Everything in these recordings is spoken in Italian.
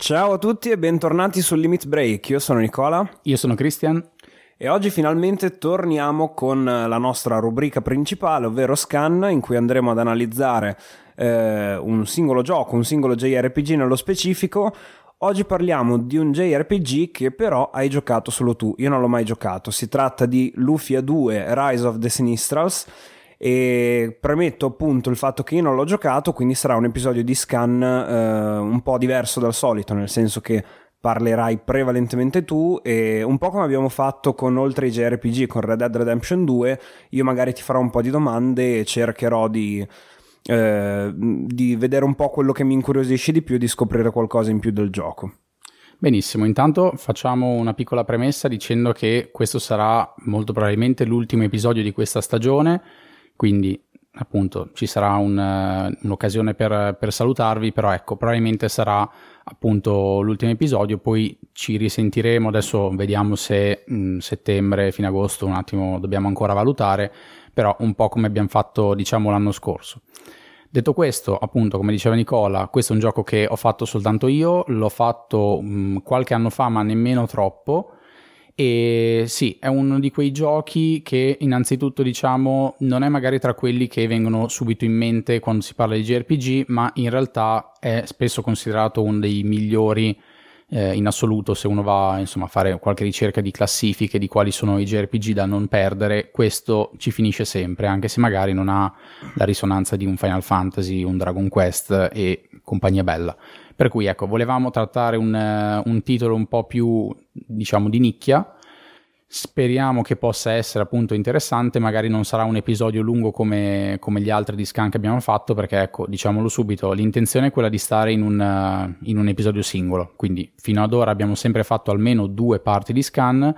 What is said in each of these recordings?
Ciao a tutti e bentornati sul Limit Break. Io sono Nicola. Io sono Christian. E oggi finalmente torniamo con la nostra rubrica principale, ovvero Scan, in cui andremo ad analizzare eh, un singolo gioco, un singolo JRPG nello specifico. Oggi parliamo di un JRPG che però hai giocato solo tu, io non l'ho mai giocato. Si tratta di Lufia 2 Rise of the Sinistrals e premetto appunto il fatto che io non l'ho giocato, quindi sarà un episodio di scan eh, un po' diverso dal solito, nel senso che parlerai prevalentemente tu e un po' come abbiamo fatto con oltre i JRPG con Red Dead Redemption 2, io magari ti farò un po' di domande e cercherò di, eh, di vedere un po' quello che mi incuriosisce di più e di scoprire qualcosa in più del gioco. Benissimo, intanto facciamo una piccola premessa dicendo che questo sarà molto probabilmente l'ultimo episodio di questa stagione quindi appunto ci sarà un, uh, un'occasione per, per, salutarvi, però ecco, probabilmente sarà appunto l'ultimo episodio, poi ci risentiremo, adesso vediamo se mh, mm, settembre, fine agosto, un attimo dobbiamo ancora valutare, però un po' come abbiamo fatto diciamo l'anno scorso. Detto questo, appunto, come diceva Nicola, questo è un gioco che ho fatto soltanto io, l'ho fatto mh, mm, qualche anno fa, ma nemmeno troppo e sì, è uno di quei giochi che innanzitutto diciamo non è magari tra quelli che vengono subito in mente quando si parla di JRPG, ma in realtà è spesso considerato uno dei migliori eh, in assoluto se uno va insomma, a fare qualche ricerca di classifiche di quali sono i JRPG da non perdere, questo ci finisce sempre, anche se magari non ha la risonanza di un Final Fantasy, un Dragon Quest e compagnia bella. Per cui ecco, volevamo trattare un, uh, un titolo un po' più, diciamo, di nicchia. Speriamo che possa essere appunto interessante, magari non sarà un episodio lungo come, come, gli altri di Scan che abbiamo fatto, perché ecco, diciamolo subito, l'intenzione è quella di stare in un, uh, in un episodio singolo, quindi fino ad ora abbiamo sempre fatto almeno due parti di Scan,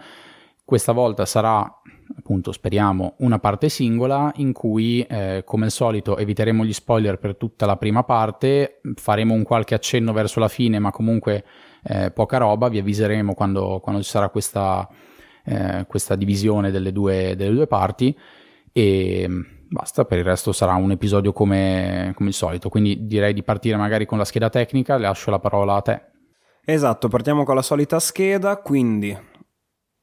questa volta sarà appunto speriamo una parte singola in cui eh, come al solito eviteremo gli spoiler per tutta la prima parte faremo un qualche accenno verso la fine ma comunque eh, poca roba. Vi avviseremo quando, quando ci sarà questa, eh, questa divisione delle due, delle due, parti. E mm, basta per il resto sarà un episodio come, come il solito. Quindi direi di partire magari con la scheda tecnica. Lascio la parola a te. Esatto partiamo con la solita scheda. Quindi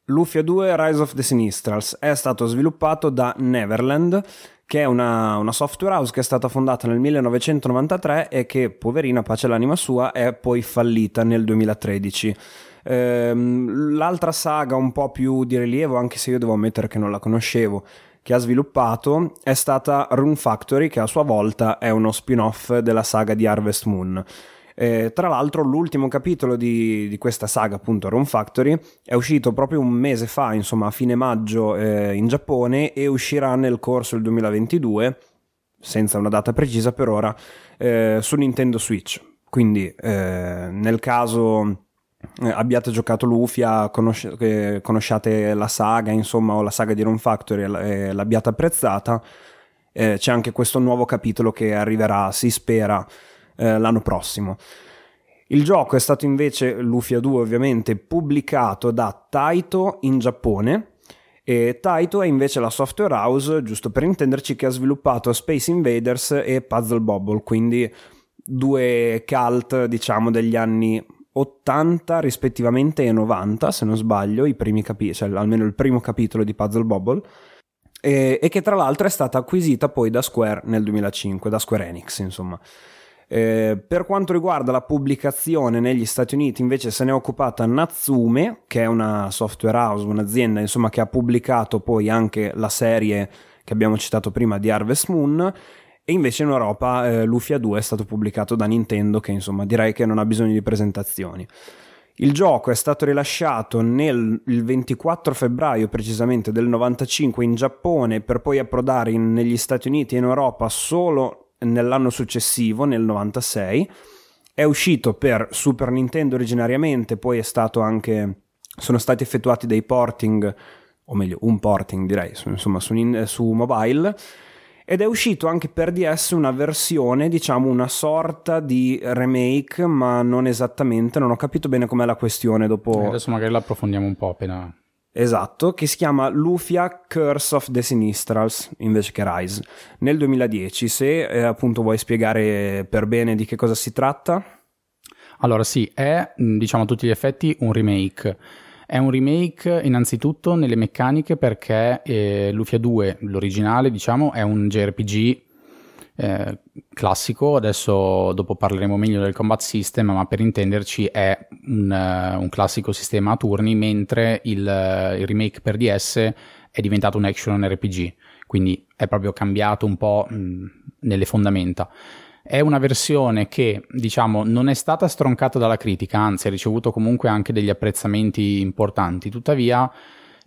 Lufia 2 Rise of the Sinistrals è stato sviluppato da Neverland, che è una, una, software house che è stata fondata nel 1993 e che, poverina, pace l'anima sua, è poi fallita nel 2013. Ehm, l'altra saga un po' più di rilievo, anche se io devo ammettere che non la conoscevo, che ha sviluppato è stata Rune Factory, che a sua volta è uno spin-off della saga di Harvest Moon. Eh, tra l'altro l'ultimo capitolo di, di, questa saga, appunto Rune Factory, è uscito proprio un mese fa, insomma a fine maggio eh, in Giappone e uscirà nel corso del 2022, senza una data precisa per ora, eh, su Nintendo Switch. Quindi eh, nel caso eh, abbiate giocato Lufia, conosci- conosciate la saga, insomma, o la saga di Rune Factory e l'abbiate apprezzata, eh, c'è anche questo nuovo capitolo che arriverà, si spera, eh, l'anno prossimo. Il gioco è stato invece, Lufia 2 ovviamente, pubblicato da Taito in Giappone e Taito è invece la software house, giusto per intenderci, che ha sviluppato Space Invaders e Puzzle Bobble, quindi due cult diciamo degli anni 80 rispettivamente e 90 se non sbaglio, i primi capi- cioè almeno il primo capitolo di Puzzle Bobble e, e che tra l'altro è stata acquisita poi da Square nel 2005, da Square Enix insomma. Eh, per quanto riguarda la pubblicazione negli Stati Uniti invece se ne è occupata Natsume, che è una software house, un'azienda insomma, che ha pubblicato poi anche la serie che abbiamo citato prima di Harvest Moon e invece in Europa eh, Lufia 2 è stato pubblicato da Nintendo che insomma direi che non ha bisogno di presentazioni. Il gioco è stato rilasciato nel, il 24 febbraio precisamente del 95 in Giappone per poi approdare in, negli Stati Uniti e in Europa solo nell'anno successivo, nel 96. È uscito per Super Nintendo originariamente, poi è stato anche. sono stati effettuati dei porting, o meglio, un porting direi, su, insomma, su, su mobile. Ed è uscito anche per DS una versione, diciamo una sorta di remake, ma non esattamente, non ho capito bene com'è la questione dopo. Adesso magari la approfondiamo un po' appena Esatto, che si chiama Lufia Curse of the Sinistrals invece che Rise nel 2010. Se eh, appunto vuoi spiegare per bene di che cosa si tratta. Allora sì, è diciamo a tutti gli effetti un remake. È un remake innanzitutto nelle meccaniche perché eh, Lufia 2, l'originale, diciamo, è un JRPG eh, classico, adesso dopo parleremo meglio del combat system, ma per intenderci è un, uh, un classico sistema a turni, mentre il, uh, il, remake per DS è diventato un action RPG, quindi è proprio cambiato un po' mh, nelle fondamenta. È una versione che, diciamo, non è stata stroncata dalla critica, anzi ha ricevuto comunque anche degli apprezzamenti importanti, tuttavia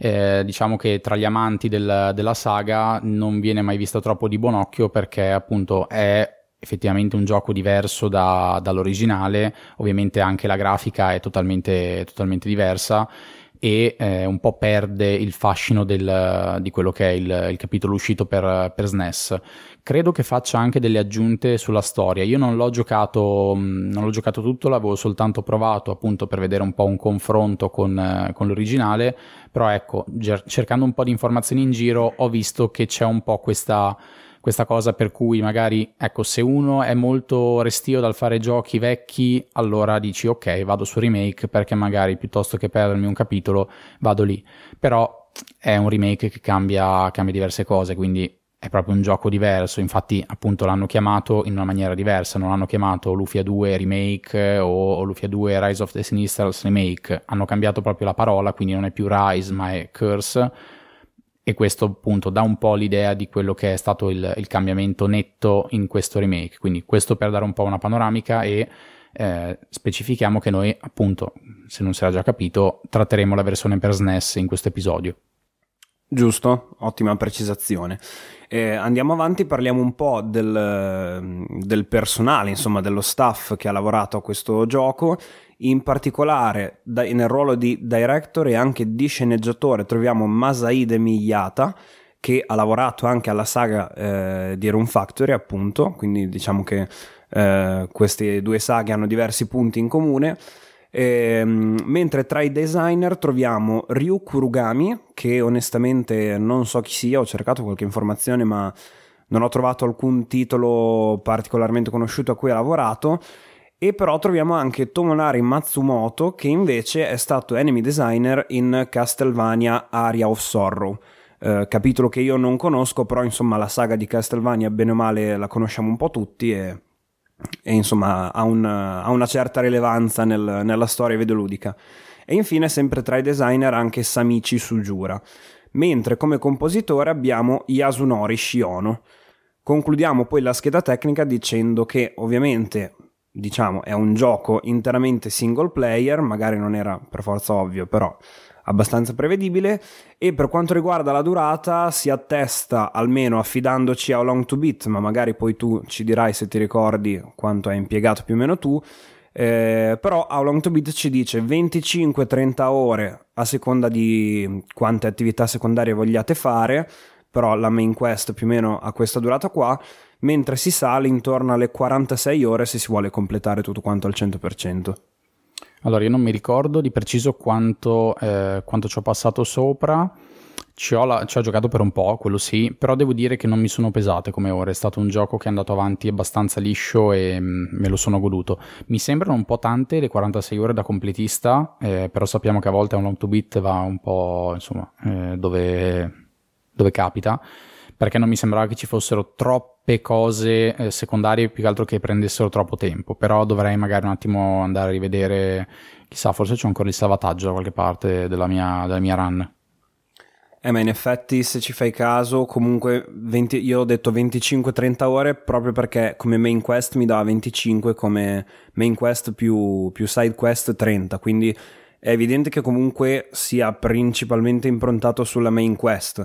eh, diciamo che tra gli amanti del, della saga non viene mai visto troppo di buon occhio perché appunto è effettivamente un gioco diverso da, dall'originale, ovviamente anche la grafica è totalmente, totalmente diversa e eh, un po' perde il fascino del, di quello che è il, il capitolo uscito per, per, SNES. Credo che faccia anche delle aggiunte sulla storia. Io non l'ho giocato, non l'ho giocato tutto, l'avevo soltanto provato appunto per vedere un po' un confronto con, con l'originale, però ecco, cercando un po' di informazioni in giro ho visto che c'è un po' questa questa cosa per cui magari, ecco, se uno è molto restio dal fare giochi vecchi, allora dici ok, vado su remake perché magari piuttosto che perdermi un capitolo vado lì. Però è un remake che cambia, cambia diverse cose, quindi è proprio un gioco diverso, infatti appunto l'hanno chiamato in una maniera diversa, non l'hanno chiamato Lufia 2 Remake o, Lufia 2 Rise of the Sinistrals Remake, hanno cambiato proprio la parola, quindi non è più Rise ma è Curse e questo appunto dà un po' l'idea di quello che è stato il, il, cambiamento netto in questo remake. Quindi questo per dare un po' una panoramica e eh, specifichiamo che noi appunto, se non si era già capito, tratteremo la versione per SNES in questo episodio. Giusto, ottima precisazione. Eh, andiamo avanti, parliamo un po' del, del, personale, insomma, dello staff che ha lavorato a questo gioco in particolare nel ruolo di director e anche di sceneggiatore troviamo Masaide Miyata che ha lavorato anche alla saga eh, di Room Factory appunto, quindi diciamo che eh, queste due saghe hanno diversi punti in comune. E, mentre tra i designer troviamo Ryu Kurugami, che onestamente non so chi sia, ho cercato qualche informazione ma non ho trovato alcun titolo particolarmente conosciuto a cui ha lavorato, e però troviamo anche Tomonari Matsumoto che invece è stato enemy designer in Castlevania Aria of Sorrow. Eh, capitolo che io non conosco, però insomma la saga di Castlevania bene o male la conosciamo un po' tutti e, e insomma ha, un, ha, una certa rilevanza nel, nella storia videoludica. E infine sempre tra i designer anche Samichi Sujura, mentre come compositore abbiamo Yasunori Shiono. Concludiamo poi la scheda tecnica dicendo che ovviamente diciamo, è un gioco interamente single player, magari non era per forza ovvio, però abbastanza prevedibile. E per quanto riguarda la durata si attesta almeno affidandoci a Long to Beat ma magari poi tu ci dirai se ti ricordi quanto hai impiegato più o meno tu eh, però How Long to Beat ci dice 25-30 ore a seconda di quante attività secondarie vogliate fare però la main quest più o meno ha questa durata qua mentre si sale intorno alle 46 ore se si vuole completare tutto quanto al 100%. Allora, io non mi ricordo di preciso quanto, eh, quanto ci ho passato sopra. Ci ho, la, ci ho, giocato per un po', quello sì, però devo dire che non mi sono pesate come ore. È stato un gioco che è andato avanti abbastanza liscio e mm, me lo sono goduto. Mi sembrano un po' tante le 46 ore da completista, eh, però sappiamo che a volte un long to beat va un po' insomma eh, dove, dove capita perché non mi sembrava che ci fossero troppe cose eh, secondarie più che altro che prendessero troppo tempo, però dovrei magari un attimo andare a rivedere, chissà, forse c'è ancora il salvataggio da qualche parte della mia, della mia run. Eh, ma in effetti, se ci fai caso, comunque 20, io ho detto 25-30 ore proprio perché come main quest mi dava 25, come main quest più, più side quest 30. Quindi è evidente che comunque sia principalmente improntato sulla main quest.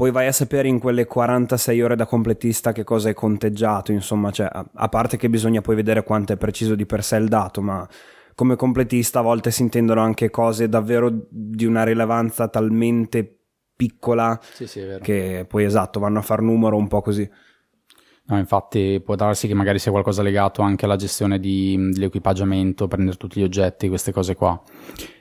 Poi vai a sapere in quelle 46 ore da completista che cosa è conteggiato, insomma, cioè, a, a parte che bisogna poi vedere quanto è preciso di per sé il dato, ma come completista a volte si intendono anche cose davvero di una rilevanza talmente piccola sì, sì, che poi esatto vanno a far numero un po' così. No, infatti può darsi che magari sia qualcosa legato anche alla gestione di, dell'equipaggiamento, prendere tutti gli oggetti, queste cose qua.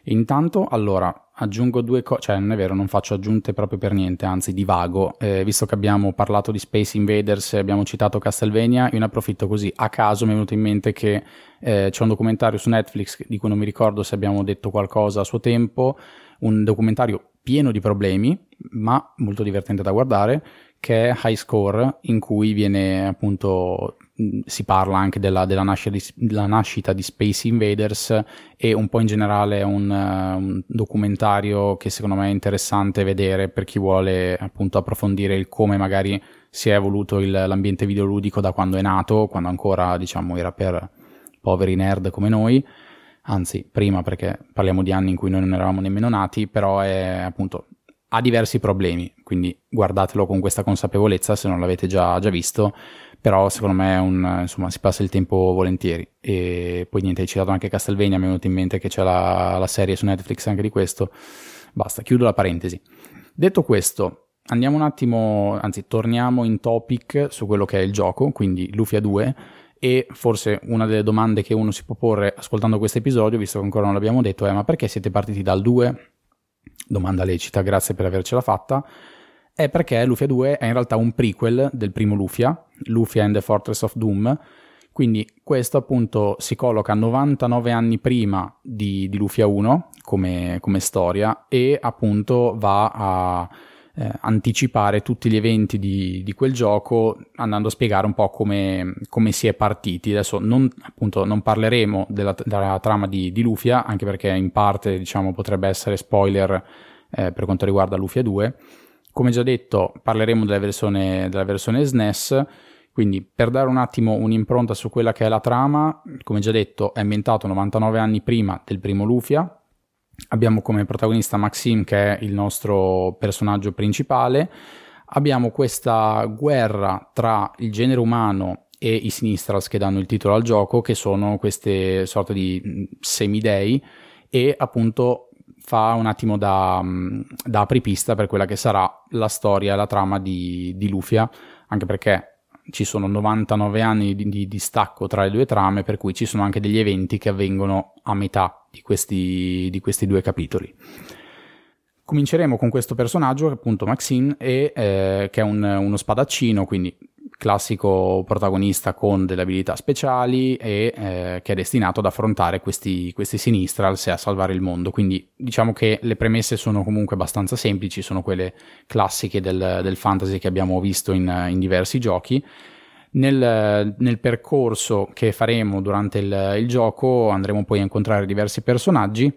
Intanto, allora, aggiungo due cose, cioè non è vero, non faccio aggiunte proprio per niente, anzi divago, eh, visto che abbiamo parlato di Space Invaders e abbiamo citato Castlevania, io ne approfitto così, a caso mi è venuto in mente che eh, c'è un documentario su Netflix di cui non mi ricordo se abbiamo detto qualcosa a suo tempo, un documentario pieno di problemi, ma molto divertente da guardare, che è High Score, in cui viene appunto si parla anche della, della, nascita di, della, nascita di, Space Invaders e un po' in generale un, un, documentario che secondo me è interessante vedere per chi vuole appunto approfondire il come magari si è evoluto il, l'ambiente videoludico da quando è nato, quando ancora diciamo era per poveri nerd come noi, anzi prima perché parliamo di anni in cui noi non eravamo nemmeno nati, però è appunto ha diversi problemi, quindi guardatelo con questa consapevolezza se non l'avete già, già visto, però secondo me un, insomma, si passa il tempo volentieri. E poi niente, hai citato anche Castlevania, mi è venuto in mente che c'è la, la serie su Netflix anche di questo. Basta, chiudo la parentesi. Detto questo, andiamo un attimo, anzi torniamo in topic su quello che è il gioco, quindi Lufia 2, e forse una delle domande che uno si può porre ascoltando questo episodio, visto che ancora non l'abbiamo detto, è ma perché siete partiti dal 2? Domanda lecita, grazie per avercela fatta, è perché Lufia 2 è in realtà un prequel del primo Lufia, Lufia and the Fortress of Doom, quindi questo appunto si colloca 99 anni prima di, di Lufia 1 come, come storia e appunto va a eh, anticipare tutti gli eventi di, di, quel gioco andando a spiegare un po' come, come si è partiti. Adesso non, appunto, non parleremo della, della trama di, di, Lufia, anche perché in parte diciamo, potrebbe essere spoiler eh, per quanto riguarda Lufia 2. Come già detto, parleremo della versione, della versione SNES. Quindi per dare un attimo un'impronta su quella che è la trama, come già detto, è ambientato 99 anni prima del primo Lufia, Abbiamo come protagonista Maxim che è il nostro personaggio principale. Abbiamo questa guerra tra il genere umano e i Sinistrals che danno il titolo al gioco, che sono queste sorte di semidei e appunto fa un attimo da, da apripista per quella che sarà la storia la trama di, di Lufia, anche perché ci sono 99 anni di, di distacco tra le due trame, per cui ci sono anche degli eventi che avvengono a metà di questi, di questi due capitoli. Cominceremo con questo personaggio, appunto Maxine, e, eh, che è un, uno spadaccino, quindi classico protagonista con delle abilità speciali e eh, che è destinato ad affrontare questi, questi Sinistrals e a salvare il mondo. Quindi diciamo che le premesse sono comunque abbastanza semplici, sono quelle classiche del, del fantasy che abbiamo visto in, in diversi giochi. Nel, nel, percorso che faremo durante il, il gioco andremo poi a incontrare diversi personaggi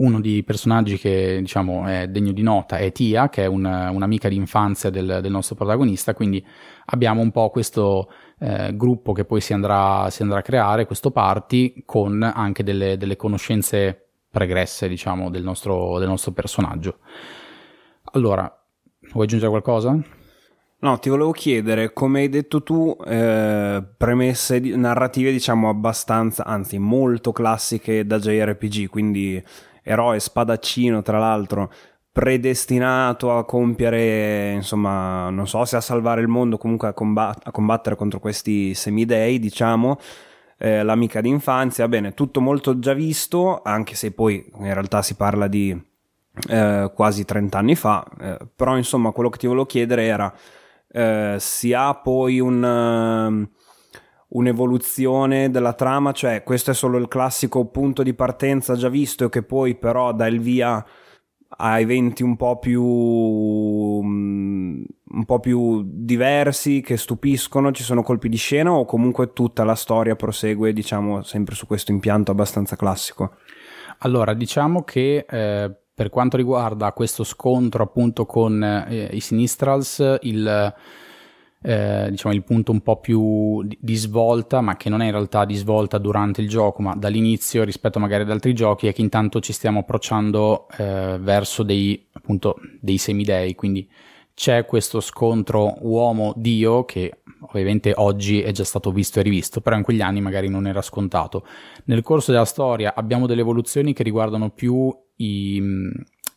uno dei personaggi che diciamo è degno di nota è Tia, che è un, un'amica di infanzia del, del, nostro protagonista, quindi abbiamo un po' questo eh, gruppo che poi si andrà, si andrà, a creare, questo party, con anche delle, delle conoscenze pregresse, diciamo, del nostro, del nostro personaggio. Allora, vuoi aggiungere qualcosa? No, ti volevo chiedere, come hai detto tu, eh, premesse narrative diciamo abbastanza, anzi molto classiche da JRPG, quindi eroe spadaccino tra l'altro predestinato a compiere insomma non so se a salvare il mondo comunque a, combat- a combattere contro questi semidei diciamo eh, l'amica d'infanzia. Bene tutto molto già visto anche se poi in realtà si parla di eh, quasi 30 anni fa eh, però insomma quello che ti volevo chiedere era eh, si ha poi un un'evoluzione della trama, cioè questo è solo il classico punto di partenza già visto che poi però dà il via a eventi un po' più mm, un po' più diversi che stupiscono, ci sono colpi di scena o comunque tutta la storia prosegue, diciamo, sempre su questo impianto abbastanza classico? Allora, diciamo che eh, per quanto riguarda questo scontro appunto con eh, i Sinistrals, il eh, diciamo il punto un po' più di, svolta, ma che non è in realtà di svolta durante il gioco, ma dall'inizio rispetto magari ad altri giochi, è che intanto ci stiamo approcciando eh, verso dei, appunto, dei semidei, quindi c'è questo scontro uomo-dio che ovviamente oggi è già stato visto e rivisto, però in quegli anni magari non era scontato. Nel corso della storia abbiamo delle evoluzioni che riguardano più i,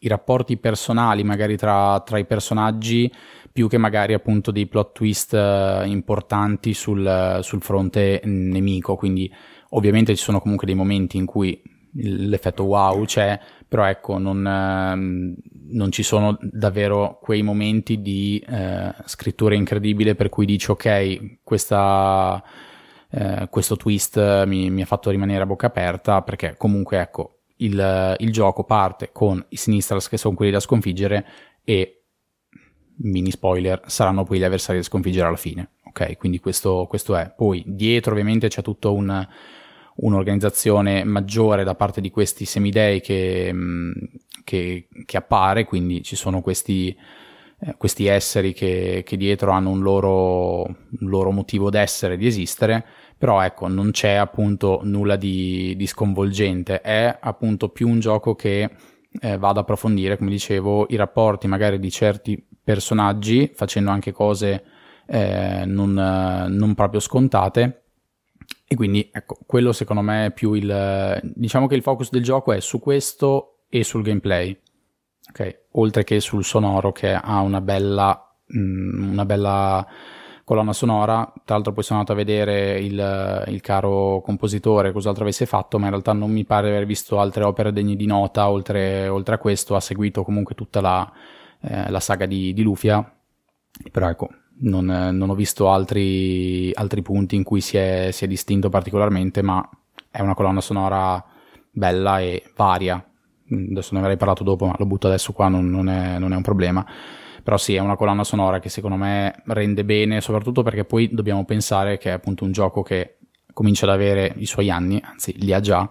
i rapporti personali magari tra, tra, i personaggi più che magari appunto dei plot twist uh, importanti sul, sul, fronte nemico. Quindi ovviamente ci sono comunque dei momenti in cui l'effetto wow c'è, però ecco, non, uh, non ci sono davvero quei momenti di uh, scrittura incredibile per cui dici ok, questa, eh, questo twist mi, mi ha fatto rimanere a bocca aperta perché comunque ecco il, il gioco parte con i Sinistrals che sono quelli da sconfiggere e mini spoiler saranno poi gli avversari da sconfiggere alla fine ok? Quindi questo, questo è. Poi dietro ovviamente c'è tutto un un'organizzazione maggiore da parte di questi semidei che, che, che appare, quindi ci sono questi, eh, questi esseri che, che, dietro hanno un loro, un loro motivo d'essere, di esistere, però ecco, non c'è appunto nulla di, di sconvolgente, è appunto più un gioco che eh, va ad approfondire, come dicevo, i rapporti magari di certi personaggi, facendo anche cose eh, non, non proprio scontate. E quindi, ecco, quello secondo me è più il... diciamo che il focus del gioco è su questo e sul gameplay, ok? Oltre che sul sonoro che ha una bella... Mh, mm, una bella colonna sonora. Tra l'altro, poi sono andato a vedere il, il, caro compositore cos'altro avesse fatto, ma in realtà non mi pare aver visto altre opere degne di nota. Oltre, oltre a questo, ha seguito comunque tutta la, eh, la saga di, di Lufia. Però ecco, non, non ho visto altri, altri, punti in cui si è, si è distinto particolarmente, ma è una colonna sonora bella e varia. Adesso ne avrei parlato dopo, ma lo butto adesso qua, non, non, è, non è un problema. Però sì, è una colonna sonora che secondo me rende bene, soprattutto perché poi dobbiamo pensare che è appunto un gioco che comincia ad avere i suoi anni, anzi li ha già,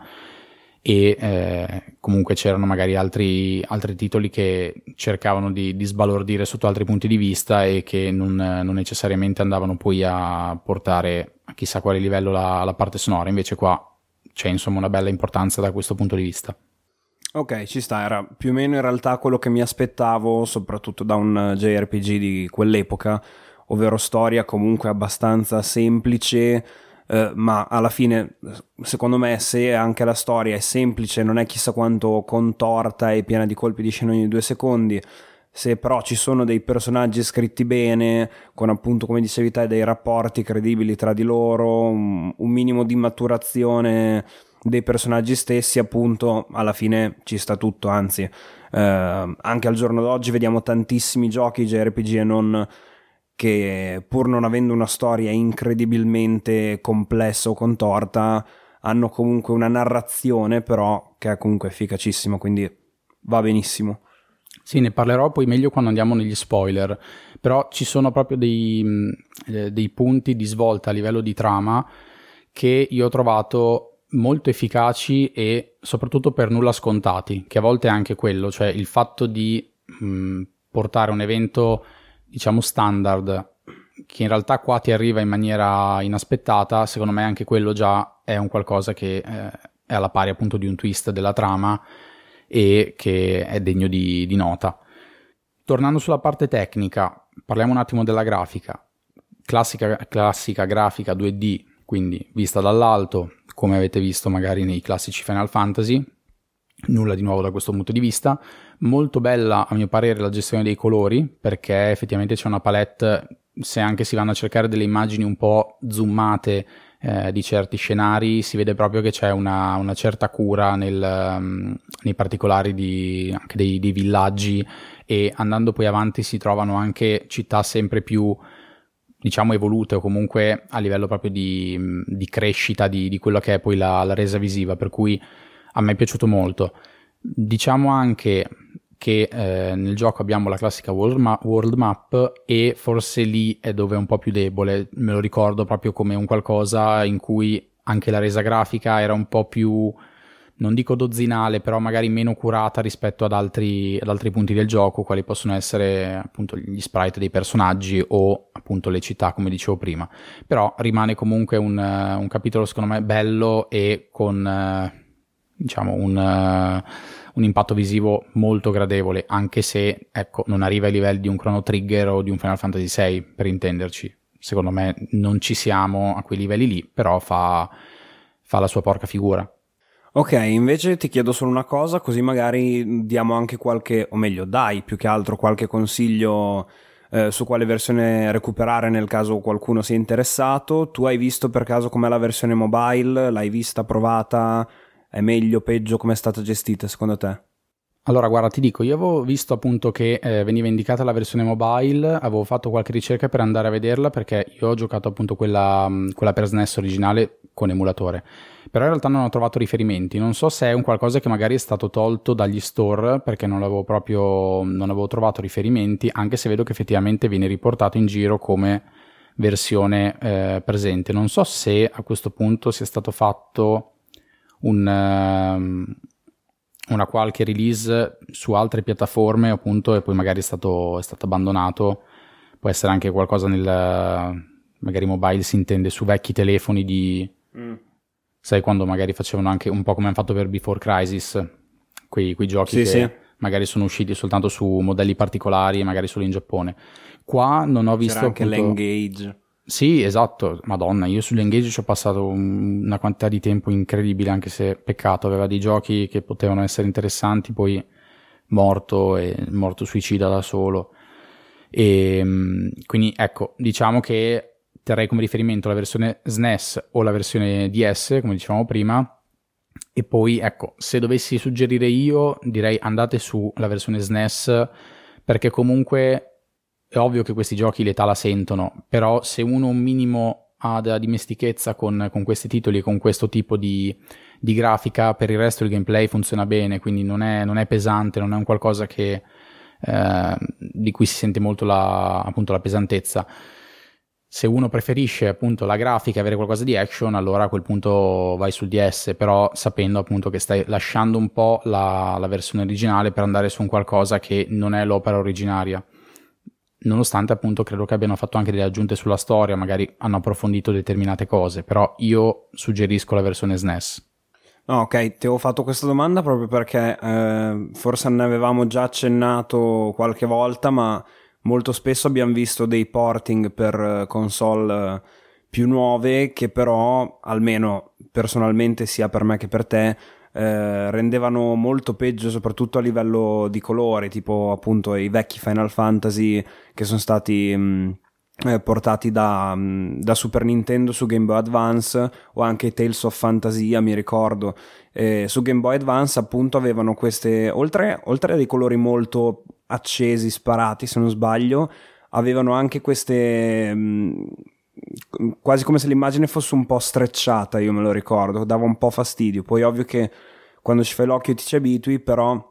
e eh, comunque c'erano magari altri, altri, titoli che cercavano di, di, sbalordire sotto altri punti di vista e che non, non, necessariamente andavano poi a portare a chissà quale livello la, la parte sonora, invece qua c'è insomma una bella importanza da questo punto di vista. Ok, ci sta, era più o meno in realtà quello che mi aspettavo, soprattutto da un JRPG di quell'epoca, ovvero storia comunque abbastanza semplice, eh, ma alla fine, secondo me, se anche la storia è semplice, non è chissà quanto contorta e piena di colpi di scena ogni due secondi, se però ci sono dei personaggi scritti bene, con appunto, come dicevi te, dei rapporti credibili tra di loro, un, un minimo di maturazione dei personaggi stessi, appunto, alla fine ci sta tutto, anzi, eh, anche al giorno d'oggi vediamo tantissimi giochi JRPG e non che pur non avendo una storia incredibilmente complessa o contorta, hanno comunque una narrazione però che è comunque efficacissima, quindi va benissimo. Sì, ne parlerò poi meglio quando andiamo negli spoiler, però ci sono proprio dei, eh, dei punti di svolta a livello di trama che io ho trovato molto efficaci e soprattutto per nulla scontati, che a volte è anche quello, cioè il fatto di mh, portare un evento, diciamo, standard, che in realtà qua ti arriva in maniera inaspettata, secondo me anche quello già è un qualcosa che eh, è alla pari appunto di un twist della trama e che è degno di, di nota. Tornando sulla parte tecnica, parliamo un attimo della grafica. Classica, classica grafica 2D, quindi vista dall'alto, come avete visto magari nei classici Final Fantasy. Nulla di nuovo da questo punto di vista. Molto bella, a mio parere, la gestione dei colori, perché effettivamente c'è una palette, se anche si vanno a cercare delle immagini un po' zoomate eh, di certi scenari, si vede proprio che c'è una, una certa cura nel, um, nei particolari di, anche dei, dei villaggi e andando poi avanti si trovano anche città sempre più diciamo evolute o comunque a livello proprio di, di crescita di, di quello che è poi la, la, resa visiva, per cui a me è piaciuto molto. Diciamo anche che eh, nel gioco abbiamo la classica world, ma- world, map e forse lì è dove è un po' più debole, me lo ricordo proprio come un qualcosa in cui anche la resa grafica era un po' più non dico dozzinale, però magari meno curata rispetto ad altri, ad altri, punti del gioco, quali possono essere appunto gli sprite dei personaggi o appunto le città, come dicevo prima. Però rimane comunque un, un capitolo, secondo me, bello e con diciamo un, un, impatto visivo molto gradevole, anche se ecco, non arriva ai livelli di un Chrono Trigger o di un Final Fantasy VI, per intenderci. Secondo me non ci siamo a quei livelli lì, però fa, fa la sua porca figura. Ok, invece ti chiedo solo una cosa, così magari diamo anche qualche, o meglio, dai più che altro qualche consiglio eh, su quale versione recuperare nel caso qualcuno sia interessato. Tu hai visto per caso com'è la versione mobile? L'hai vista, provata? È meglio, peggio? Come è stata gestita secondo te? Allora, guarda, ti dico, io avevo visto appunto che eh, veniva indicata la versione mobile, avevo fatto qualche ricerca per andare a vederla perché io ho giocato appunto quella, quella per SNES originale con emulatore, però in realtà non ho trovato riferimenti, non so se è un qualcosa che magari è stato tolto dagli store perché non avevo proprio, non avevo trovato riferimenti, anche se vedo che effettivamente viene riportato in giro come versione eh, presente. Non so se a questo punto sia stato fatto un... Uh, una qualche release su altre piattaforme appunto e poi magari è stato, è stato abbandonato può essere anche qualcosa nel magari mobile si intende su vecchi telefoni di mm. Sai quando magari facevano anche un po' come hanno fatto per Before Crisis quei, quei giochi sì, che sì. magari sono usciti soltanto su modelli particolari magari solo in Giappone qua non ho visto C'era anche appunto... l'engage sì, esatto, madonna, io sull'engage ci ho passato una quantità di tempo incredibile, anche se peccato, aveva dei giochi che potevano essere interessanti, poi morto e morto suicida da solo. E ehm, quindi ecco, diciamo che terrei come riferimento la versione SNES o la versione DS, come dicevamo prima, e poi ecco, se dovessi suggerire io, direi andate sulla versione SNES perché comunque è ovvio che questi giochi l'età la sentono, però se uno un minimo ha della dimestichezza con, con questi titoli e con questo tipo di, di, grafica, per il resto il gameplay funziona bene, quindi non è, non è pesante, non è un qualcosa che, eh, di cui si sente molto la, appunto, la pesantezza. Se uno preferisce appunto la grafica e avere qualcosa di action, allora a quel punto vai sul DS, però sapendo appunto che stai lasciando un po' la, la versione originale per andare su un qualcosa che non è l'opera originaria nonostante appunto credo che abbiano fatto anche delle aggiunte sulla storia, magari hanno approfondito determinate cose, però io suggerisco la versione SNES. No, ok, ti avevo fatto questa domanda proprio perché eh, forse ne avevamo già accennato qualche volta, ma molto spesso abbiamo visto dei porting per eh, console eh, più nuove che però, almeno personalmente sia per me che per te, eh, rendevano molto peggio soprattutto a livello di colori, tipo appunto i vecchi Final Fantasy che sono stati... Mh, mm, eh, portati da, mm, da, Super Nintendo su Game Boy Advance o anche Tales of Fantasia, mi ricordo. Eh, su Game Boy Advance appunto avevano queste, oltre, oltre a dei colori molto accesi, sparati se non sbaglio, avevano anche queste... Mm, quasi come se l'immagine fosse un po' strecciata, io me lo ricordo, dava un po' fastidio. Poi ovvio che quando ci fai l'occhio ti ci abitui, però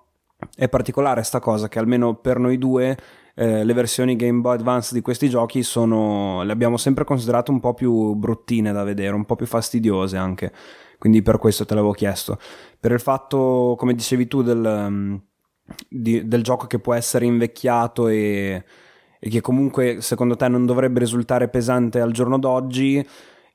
è particolare sta cosa che almeno per noi due eh, le versioni Game Boy Advance di questi giochi sono, le abbiamo sempre considerate un po' più bruttine da vedere, un po' più fastidiose anche. Quindi per questo te l'avevo chiesto. Per il fatto, come dicevi tu, del, um, di, del gioco che può essere invecchiato e, e che comunque secondo te non dovrebbe risultare pesante al giorno d'oggi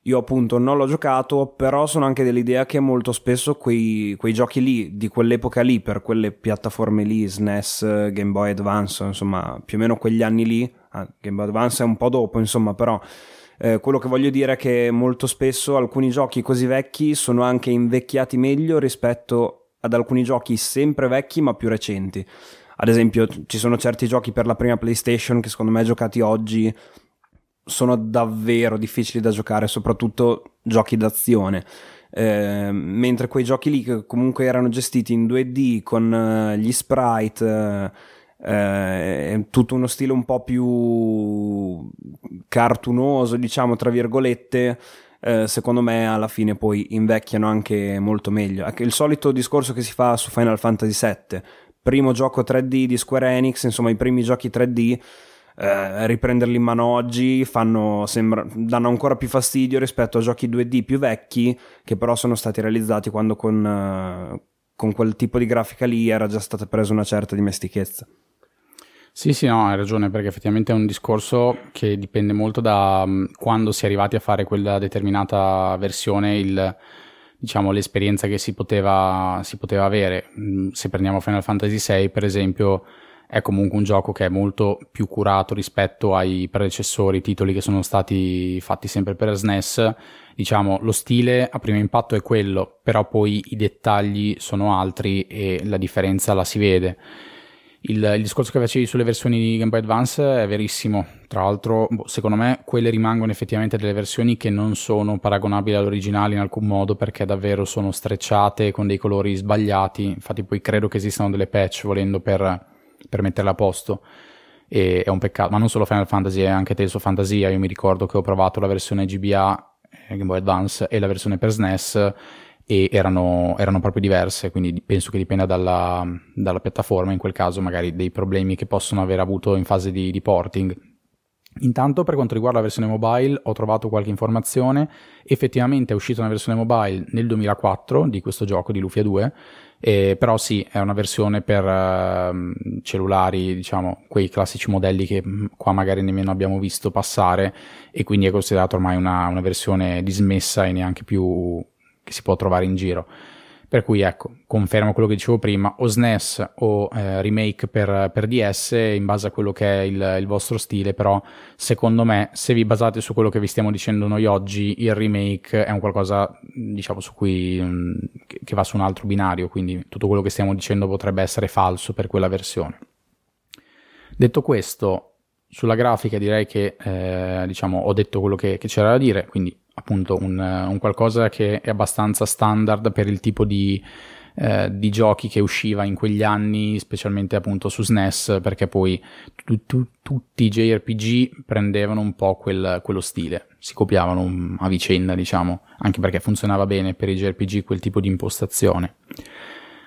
io appunto non l'ho giocato, però sono anche dell'idea che molto spesso quei, quei, giochi lì, di quell'epoca lì, per quelle piattaforme lì, SNES, Game Boy Advance, insomma, più o meno quegli anni lì, ah, Game Boy Advance è un po' dopo, insomma, però eh, quello che voglio dire è che molto spesso alcuni giochi così vecchi sono anche invecchiati meglio rispetto ad alcuni giochi sempre vecchi ma più recenti. Ad esempio, ci sono certi giochi per la prima PlayStation che secondo me giocati oggi sono davvero difficili da giocare, soprattutto giochi d'azione. Eh, mentre quei giochi lì che comunque erano gestiti in 2D con uh, gli sprite, uh, tutto uno stile un po' più cartunoso, diciamo tra virgolette, uh, secondo me alla fine poi invecchiano anche molto meglio. Il solito discorso che si fa su Final Fantasy VII, primo gioco 3D di Square Enix, insomma i primi giochi 3D eh, riprenderli in mano oggi fanno, sembra, danno ancora più fastidio rispetto a giochi 2D più vecchi che però sono stati realizzati quando con, uh, con quel tipo di grafica lì era già stata presa una certa dimestichezza. Sì, sì, no, hai ragione, perché effettivamente è un discorso che dipende molto da um, quando si è arrivati a fare quella determinata versione, il, diciamo, l'esperienza che si poteva, si poteva avere. Mm, se prendiamo Final Fantasy VI, per esempio, è comunque un gioco che è molto più curato rispetto ai predecessori titoli che sono stati fatti sempre per SNES. Diciamo, lo stile a primo impatto è quello, però poi i dettagli sono altri e la differenza la si vede. Il, il, discorso che facevi sulle versioni di Game Boy Advance è verissimo. Tra l'altro, boh, secondo me, quelle rimangono effettivamente delle versioni che non sono paragonabili all'originale in alcun modo perché davvero sono strecciate con dei colori sbagliati. Infatti, poi credo che esistano delle patch volendo per, per metterle a posto. E è un peccato, ma non solo Final Fantasy, è anche Tales of Fantasia. Io mi ricordo che ho provato la versione GBA eh, Game Boy Advance e la versione per SNES e erano, erano, proprio diverse, quindi penso che dipenda dalla, dalla, piattaforma, in quel caso magari dei problemi che possono aver avuto in fase di, di, porting. Intanto per quanto riguarda la versione mobile ho trovato qualche informazione, effettivamente è uscita una versione mobile nel 2004 di questo gioco di Lufia 2, eh, però sì, è una versione per uh, cellulari, diciamo, quei classici modelli che mm, qua magari nemmeno abbiamo visto passare e quindi è considerato ormai una, una versione dismessa e neanche più che si può trovare in giro. Per cui ecco, confermo quello che dicevo prima, o SNES o eh, remake per, per, DS in base a quello che è il, il, vostro stile, però secondo me se vi basate su quello che vi stiamo dicendo noi oggi, il remake è un qualcosa diciamo su cui mh, mm, che va su un altro binario, quindi tutto quello che stiamo dicendo potrebbe essere falso per quella versione. Detto questo, sulla grafica direi che eh, diciamo ho detto quello che, che c'era da dire, quindi appunto un, un, qualcosa che è abbastanza standard per il tipo di, eh, di, giochi che usciva in quegli anni, specialmente appunto su SNES, perché poi tu, tu, tutti i JRPG prendevano un po' quel, quello stile, si copiavano a vicenda, diciamo, anche perché funzionava bene per i JRPG quel tipo di impostazione.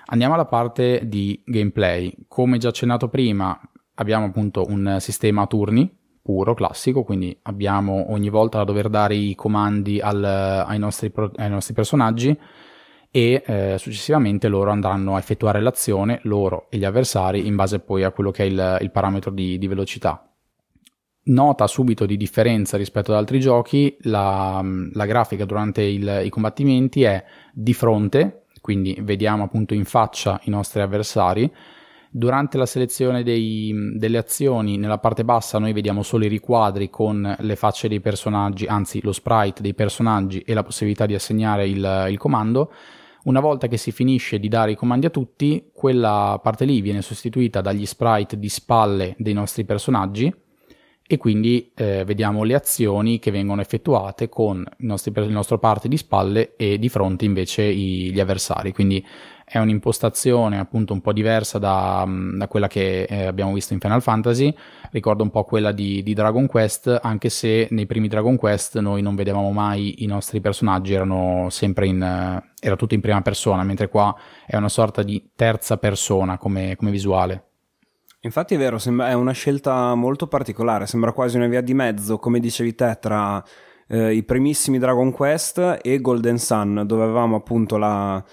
Andiamo alla parte di gameplay. Come già accennato prima, abbiamo appunto un sistema a turni puro, classico, quindi abbiamo ogni volta da dover dare i comandi al, ai, nostri, ai, nostri, personaggi e eh, successivamente loro andranno a effettuare l'azione, loro e gli avversari, in base poi a quello che è il, il parametro di, di, velocità. Nota subito di differenza rispetto ad altri giochi, la, la grafica durante il, i combattimenti è di fronte, quindi vediamo appunto in faccia i nostri avversari, Durante la selezione dei, delle azioni, nella parte bassa noi vediamo solo i riquadri con le facce dei personaggi, anzi lo sprite dei personaggi e la possibilità di assegnare il, il comando. Una volta che si finisce di dare i comandi a tutti, quella parte lì viene sostituita dagli sprite di spalle dei nostri personaggi e quindi eh, vediamo le azioni che vengono effettuate con i nostri, il nostro parte di spalle e di fronte invece i, gli avversari. Quindi è un'impostazione appunto un po' diversa da, mm, da quella che eh, abbiamo visto in Final Fantasy, ricordo un po' quella di, di, Dragon Quest, anche se nei primi Dragon Quest noi non vedevamo mai i nostri personaggi, erano sempre in, eh, era tutto in prima persona, mentre qua è una sorta di terza persona come, come visuale. Infatti è vero, sembra, è una scelta molto particolare, sembra quasi una via di mezzo, come dicevi te, tra eh, i primissimi Dragon Quest e Golden Sun, dove avevamo appunto la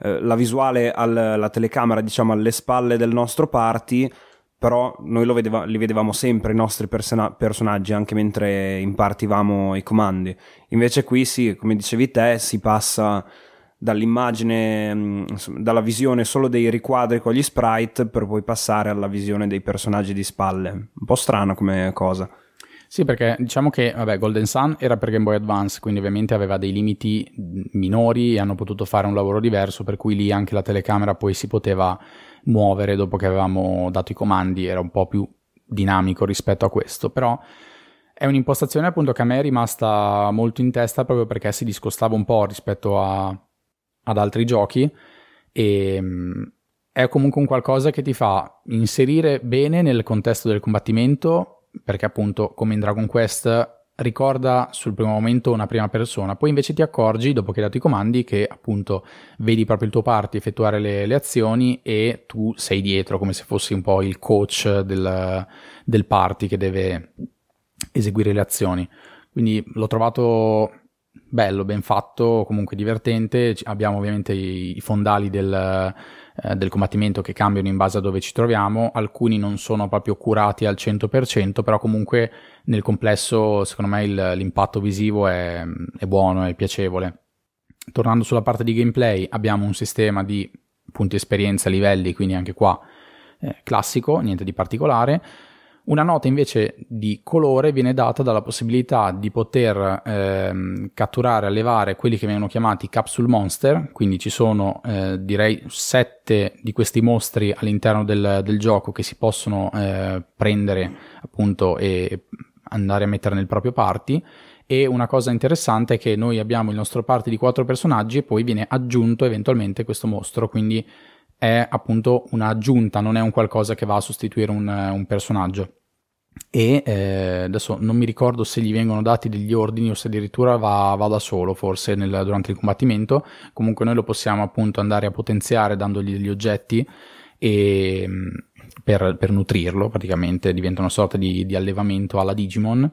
eh, la visuale alla telecamera, diciamo, alle spalle del nostro party, però noi vedeva, li vedevamo sempre i nostri persona- personaggi anche mentre impartivamo i comandi. Invece qui sì, come dicevi te, si passa dall'immagine, mm, dalla visione solo dei riquadri con gli sprite per poi passare alla visione dei personaggi di spalle. Un po' strana come cosa. Sì, perché diciamo che vabbè, Golden Sun era per Game Boy Advance, quindi ovviamente aveva dei limiti minori e hanno potuto fare un lavoro diverso, per cui lì anche la telecamera poi si poteva muovere dopo che avevamo dato i comandi, era un po' più dinamico rispetto a questo, però è un'impostazione appunto che a me è rimasta molto in testa proprio perché si discostava un po' rispetto a, ad altri giochi e è comunque un qualcosa che ti fa inserire bene nel contesto del combattimento perché appunto come in Dragon Quest ricorda sul primo momento una prima persona, poi invece ti accorgi dopo che hai dato i comandi che appunto vedi proprio il tuo party effettuare le, le azioni e tu sei dietro come se fossi un po' il coach del, del party che deve eseguire le azioni. Quindi l'ho trovato bello, ben fatto, comunque divertente. Abbiamo ovviamente i, i fondali del, eh, del combattimento che cambiano in base a dove ci troviamo, alcuni non sono proprio curati al 100%, però comunque nel complesso secondo me il, l'impatto visivo è, è buono, è piacevole. Tornando sulla parte di gameplay, abbiamo un sistema di punti esperienza, livelli, quindi anche qua eh, classico, niente di particolare. Una nota invece di colore viene data dalla possibilità di poter ehm, catturare, allevare quelli che vengono chiamati capsule monster, quindi ci sono eh, direi sette di questi mostri all'interno del, del gioco che si possono eh, prendere appunto e andare a mettere nel proprio party. E una cosa interessante è che noi abbiamo il nostro party di quattro personaggi e poi viene aggiunto eventualmente questo mostro, quindi è appunto un'aggiunta, non è un qualcosa che va a sostituire un, un personaggio. E eh, adesso non mi ricordo se gli vengono dati degli ordini o se addirittura va, va da solo forse nel, durante il combattimento. Comunque noi lo possiamo appunto andare a potenziare dandogli degli oggetti e, mm, per, per nutrirlo praticamente. Diventa una sorta di, di allevamento alla Digimon.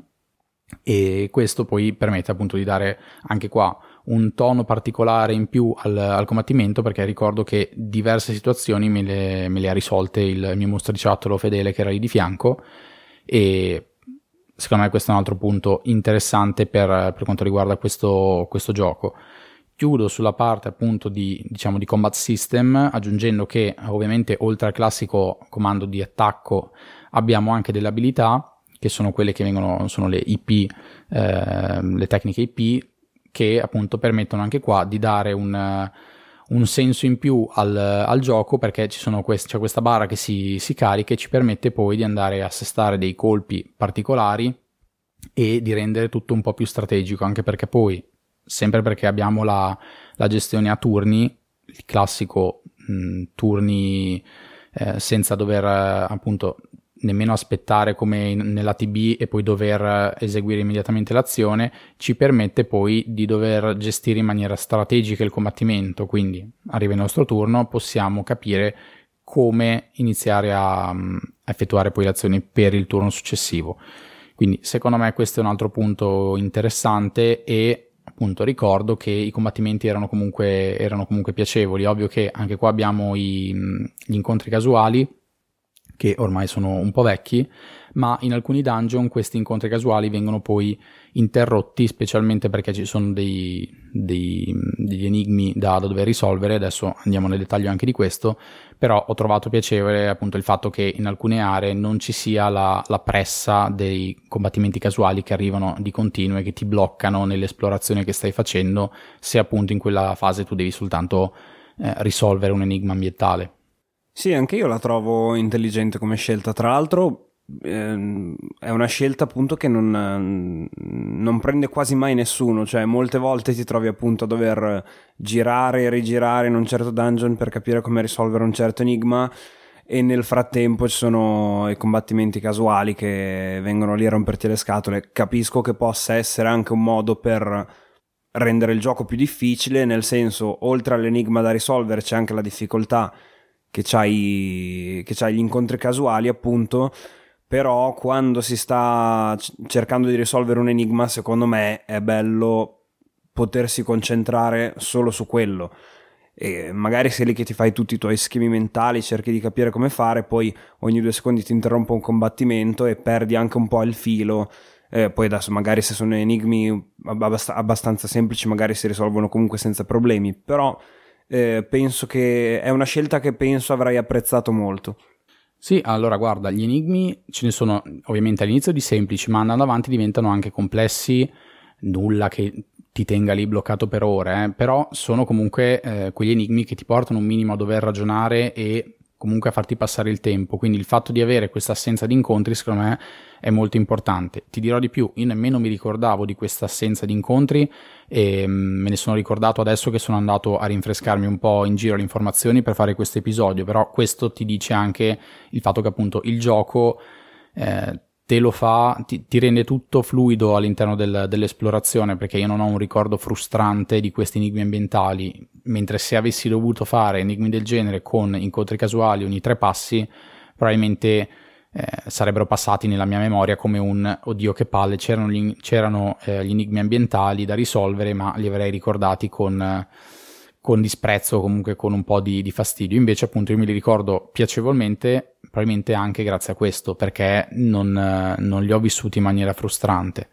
E questo poi permette appunto di dare anche qua un tono particolare in più al, al combattimento perché ricordo che diverse situazioni me le, me le ha risolte il mio mostriciattolo fedele che era lì di fianco e secondo me questo è un altro punto interessante per, per quanto riguarda questo, questo, gioco. Chiudo sulla parte appunto di, diciamo, di combat system aggiungendo che ovviamente oltre al classico comando di attacco abbiamo anche delle abilità che sono quelle che vengono, sono le IP, eh, le tecniche IP che appunto permettono anche qua di dare un, un senso in più al, al gioco perché quest- c'è questa barra che si, si carica e ci permette poi di andare a assestare dei colpi particolari e di rendere tutto un po' più strategico anche perché poi sempre perché abbiamo la, la gestione a turni il classico mh, turni eh, senza dover appunto nemmeno aspettare come in, nella TB e poi dover eseguire immediatamente l'azione, ci permette poi di dover gestire in maniera strategica il combattimento, quindi arriva il nostro turno, possiamo capire come iniziare a, a effettuare poi le azioni per il turno successivo. Quindi secondo me questo è un altro punto interessante e appunto ricordo che i combattimenti erano comunque, erano comunque piacevoli. Ovvio che anche qua abbiamo i, gli incontri casuali che ormai sono un po' vecchi, ma in alcuni dungeon questi incontri casuali vengono poi interrotti, specialmente perché ci sono dei, dei, degli enigmi da, da, dover risolvere. Adesso andiamo nel dettaglio anche di questo, però ho trovato piacevole appunto il fatto che in alcune aree non ci sia la, la pressa dei combattimenti casuali che arrivano di continuo e che ti bloccano nell'esplorazione che stai facendo, se appunto in quella fase tu devi soltanto eh, risolvere un enigma ambientale. Sì, anche io la trovo intelligente come scelta. Tra l'altro, ehm, è una scelta appunto che non, non, prende quasi mai nessuno. Cioè, molte volte ti trovi appunto a dover girare e rigirare in un certo dungeon per capire come risolvere un certo enigma. E nel frattempo ci sono i combattimenti casuali che vengono lì a romperti le scatole. Capisco che possa essere anche un modo per rendere il gioco più difficile, nel senso, oltre all'enigma da risolvere, c'è anche la difficoltà che c'hai, che c'hai gli incontri casuali, appunto. Però quando si sta cercando di risolvere un enigma, secondo me è bello potersi concentrare solo su quello. E magari sei lì che ti fai tutti i tuoi schemi mentali, cerchi di capire come fare, poi ogni due secondi ti interrompe un combattimento e perdi anche un po' il filo. Eh, poi adesso magari se sono enigmi abbastanza semplici, magari si risolvono comunque senza problemi. Però eh, penso che è una scelta che penso avrai apprezzato molto. Sì, allora guarda, gli enigmi ce ne sono ovviamente all'inizio di semplici, ma andando avanti diventano anche complessi, nulla che ti tenga lì bloccato per ore, eh? però sono comunque eh, quegli enigmi che ti portano un minimo a dover ragionare e comunque a farti passare il tempo. Quindi il fatto di avere questa assenza di incontri, secondo me, è molto importante. Ti dirò di più, io nemmeno mi ricordavo di questa assenza di incontri e mm, me ne sono ricordato adesso che sono andato a rinfrescarmi un po' in giro le informazioni per fare questo episodio, però questo ti dice anche il fatto che appunto il gioco eh, te lo fa, ti, ti, rende tutto fluido all'interno del, dell'esplorazione perché io non ho un ricordo frustrante di questi enigmi ambientali, mentre se avessi dovuto fare enigmi del genere con incontri casuali ogni tre passi, probabilmente eh, sarebbero passati nella mia memoria come un oddio che palle, c'erano gli, c'erano, eh, gli enigmi ambientali da risolvere, ma li avrei ricordati con... con disprezzo o comunque con un po' di, di fastidio. Invece, appunto, io me li ricordo piacevolmente probabilmente anche grazie a questo, perché non, non li ho vissuti in maniera frustrante.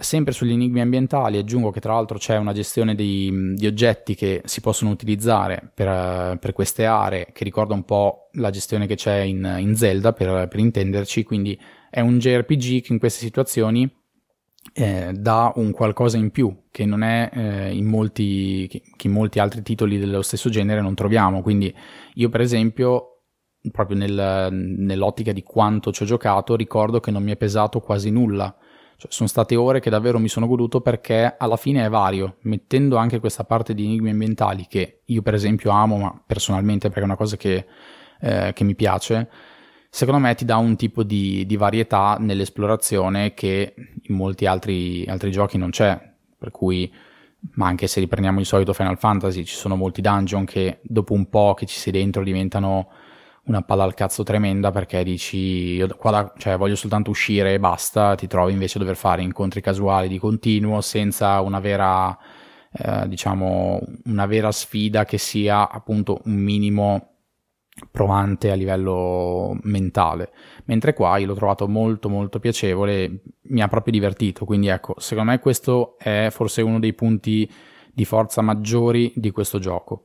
Sempre sugli enigmi ambientali aggiungo che tra l'altro c'è una gestione di, di oggetti che si possono utilizzare per, per, queste aree, che ricorda un po' la gestione che c'è in, in Zelda, per, per, intenderci, quindi è un JRPG che in queste situazioni eh, dà un qualcosa in più che non è eh, in molti, che, in molti altri titoli dello stesso genere non troviamo. Quindi io per esempio proprio nel, nell'ottica di quanto ci ho giocato, ricordo che non mi è pesato quasi nulla. Cioè, sono state ore che davvero mi sono goduto perché alla fine è vario, mettendo anche questa parte di enigmi ambientali che io per esempio amo, ma personalmente perché è una cosa che, eh, che mi piace, secondo me ti dà un tipo di, di, varietà nell'esplorazione che in molti altri, altri giochi non c'è, per cui ma anche se riprendiamo il solito Final Fantasy ci sono molti dungeon che dopo un po' che ci sei dentro diventano una palla al cazzo tremenda perché dici io qua cioè, voglio soltanto uscire e basta, ti trovi invece a dover fare incontri casuali di continuo senza una vera, eh, diciamo, una vera sfida che sia appunto un minimo provante a livello mentale. Mentre qua io l'ho trovato molto molto piacevole, mi ha proprio divertito, quindi ecco, secondo me questo è forse uno dei punti di forza maggiori di questo gioco.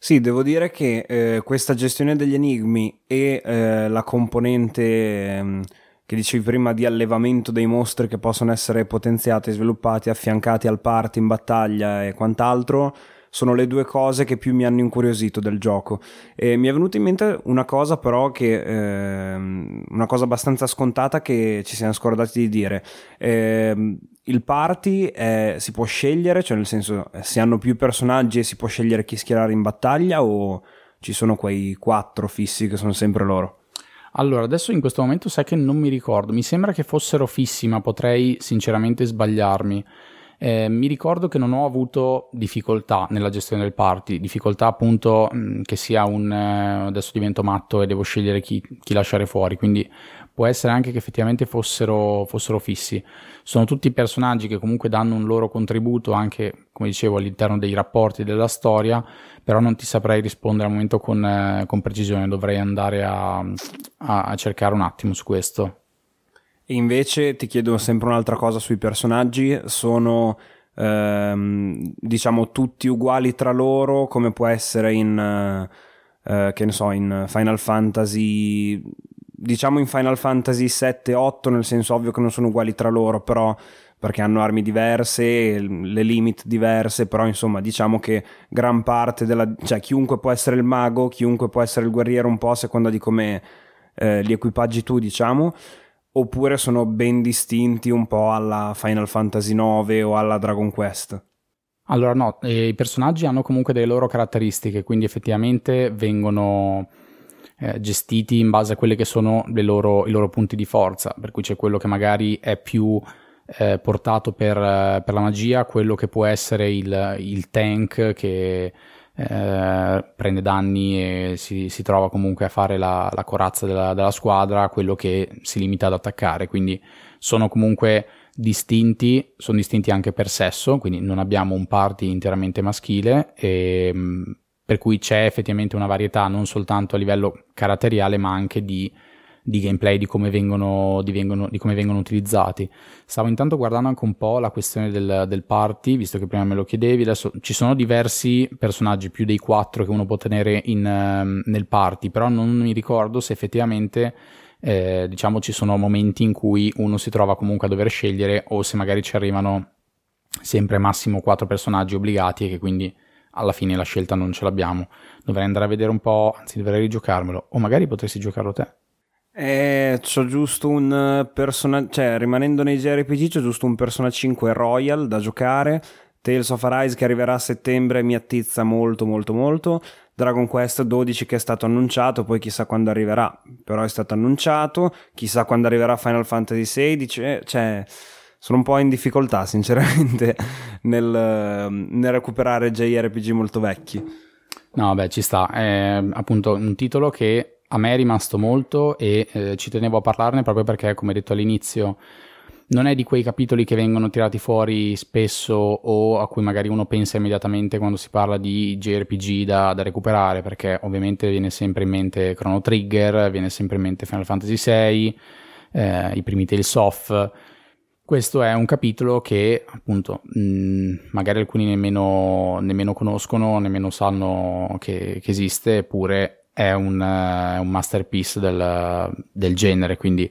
Sì, devo dire che eh, questa gestione degli enigmi e eh, la componente eh, che dicevi prima di allevamento dei mostri che possono essere potenziati, sviluppati, affiancati al party in battaglia e quant'altro, sono le due cose che più mi hanno incuriosito del gioco. E mi è venuta in mente una cosa però che ehm, una cosa abbastanza scontata che ci siamo scordati di dire. Eh, il party è, si può scegliere, cioè nel senso si hanno più personaggi e si può scegliere chi schierare in battaglia o ci sono quei quattro fissi che sono sempre loro? Allora, adesso in questo momento sai che non mi ricordo, mi sembra che fossero fissi, ma potrei sinceramente sbagliarmi. Eh, mi ricordo che non ho avuto difficoltà nella gestione del party, difficoltà appunto mh, che sia un eh, adesso divento matto e devo scegliere chi, chi, lasciare fuori, quindi può essere anche che effettivamente fossero, fossero fissi. Sono tutti personaggi che comunque danno un loro contributo anche, come dicevo, all'interno dei rapporti della storia, però non ti saprei rispondere al momento con, eh, con precisione, dovrei andare a, a, a cercare un attimo su questo. E invece ti chiedo sempre un'altra cosa sui personaggi, sono ehm, diciamo tutti uguali tra loro come può essere in, eh, che ne so, in Final Fantasy, diciamo in Final Fantasy 7 8, nel senso ovvio che non sono uguali tra loro, però perché hanno armi diverse, le limit diverse, però insomma diciamo che gran parte della... cioè chiunque può essere il mago, chiunque può essere il guerriero un po' a seconda di come eh, li equipaggi tu, diciamo oppure sono ben distinti un po' alla Final Fantasy IX o alla Dragon Quest? Allora no, i personaggi hanno comunque delle loro caratteristiche, quindi effettivamente vengono eh, gestiti in base a quelli che sono loro, i loro punti di forza, per cui c'è quello che magari è più eh, portato per, per, la magia, quello che può essere il, il tank che eh, prende danni e si, si, trova comunque a fare la, la corazza della, della, squadra, quello che si limita ad attaccare. Quindi sono comunque distinti, sono distinti anche per sesso, quindi non abbiamo un party interamente maschile, e, ehm, per cui c'è effettivamente una varietà non soltanto a livello caratteriale, ma anche di di gameplay, di come vengono, di vengono, di come vengono utilizzati. Stavo intanto guardando anche un po' la questione del, del, party, visto che prima me lo chiedevi, adesso ci sono diversi personaggi, più dei quattro che uno può tenere in, um, nel party, però non mi ricordo se effettivamente eh, diciamo ci sono momenti in cui uno si trova comunque a dover scegliere o se magari ci arrivano sempre massimo quattro personaggi obbligati e che quindi alla fine la scelta non ce l'abbiamo. Dovrei andare a vedere un po', anzi dovrei rigiocarmelo o magari potresti giocarlo te. Eh, c'ho giusto un personaggio, cioè rimanendo nei JRPG c'ho giusto un Persona 5 Royal da giocare, Tales of Arise che arriverà a settembre mi attizza molto molto molto, Dragon Quest 12 che è stato annunciato, poi chissà quando arriverà, però è stato annunciato, chissà quando arriverà Final Fantasy 16, eh, cioè sono un po' in difficoltà sinceramente nel, nel recuperare JRPG molto vecchi. No, beh, ci sta, è appunto un titolo che a me è rimasto molto e eh, ci tenevo a parlarne proprio perché, come detto all'inizio, non è di quei capitoli che vengono tirati fuori spesso o a cui magari uno pensa immediatamente quando si parla di JRPG da, da recuperare, perché ovviamente viene sempre in mente Chrono Trigger, viene sempre in mente Final Fantasy VI, eh, i primi Tales of. Questo è un capitolo che appunto mh, magari alcuni nemmeno, nemmeno, conoscono, nemmeno sanno che, che esiste, eppure è un, uh, un masterpiece del, del, genere, quindi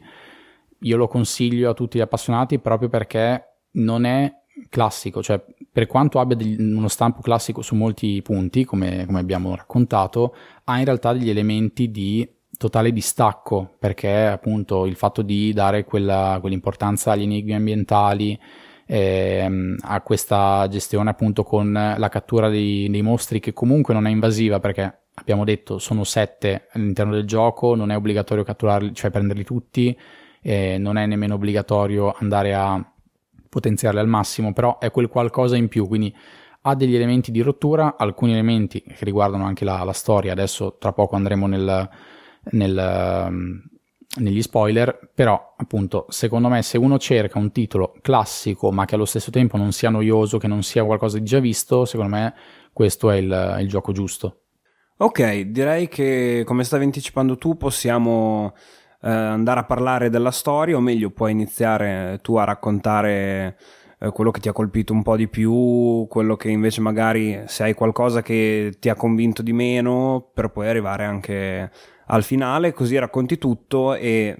io lo consiglio a tutti gli appassionati proprio perché non è classico, cioè per quanto abbia degli, uno stampo classico su molti punti, come, come abbiamo raccontato, ha in realtà degli elementi di totale distacco perché appunto il fatto di dare quella, quell'importanza agli enigmi ambientali ehm, a questa gestione appunto con la cattura dei, dei, mostri che comunque non è invasiva perché abbiamo detto sono sette all'interno del gioco non è obbligatorio catturarli cioè prenderli tutti eh, non è nemmeno obbligatorio andare a potenziarli al massimo però è quel qualcosa in più quindi ha degli elementi di rottura alcuni elementi che riguardano anche la, la storia adesso tra poco andremo nel nel, um, negli spoiler, però appunto secondo me se uno cerca un titolo classico ma che allo stesso tempo non sia noioso, che non sia qualcosa di già visto, secondo me questo è il, il gioco giusto. Ok, direi che come stavi anticipando tu possiamo eh, andare a parlare della storia, o meglio puoi iniziare tu a raccontare eh, quello che ti ha colpito un po' di più, quello che invece magari se hai qualcosa che ti ha convinto di meno, per poi arrivare anche al finale, così racconti tutto e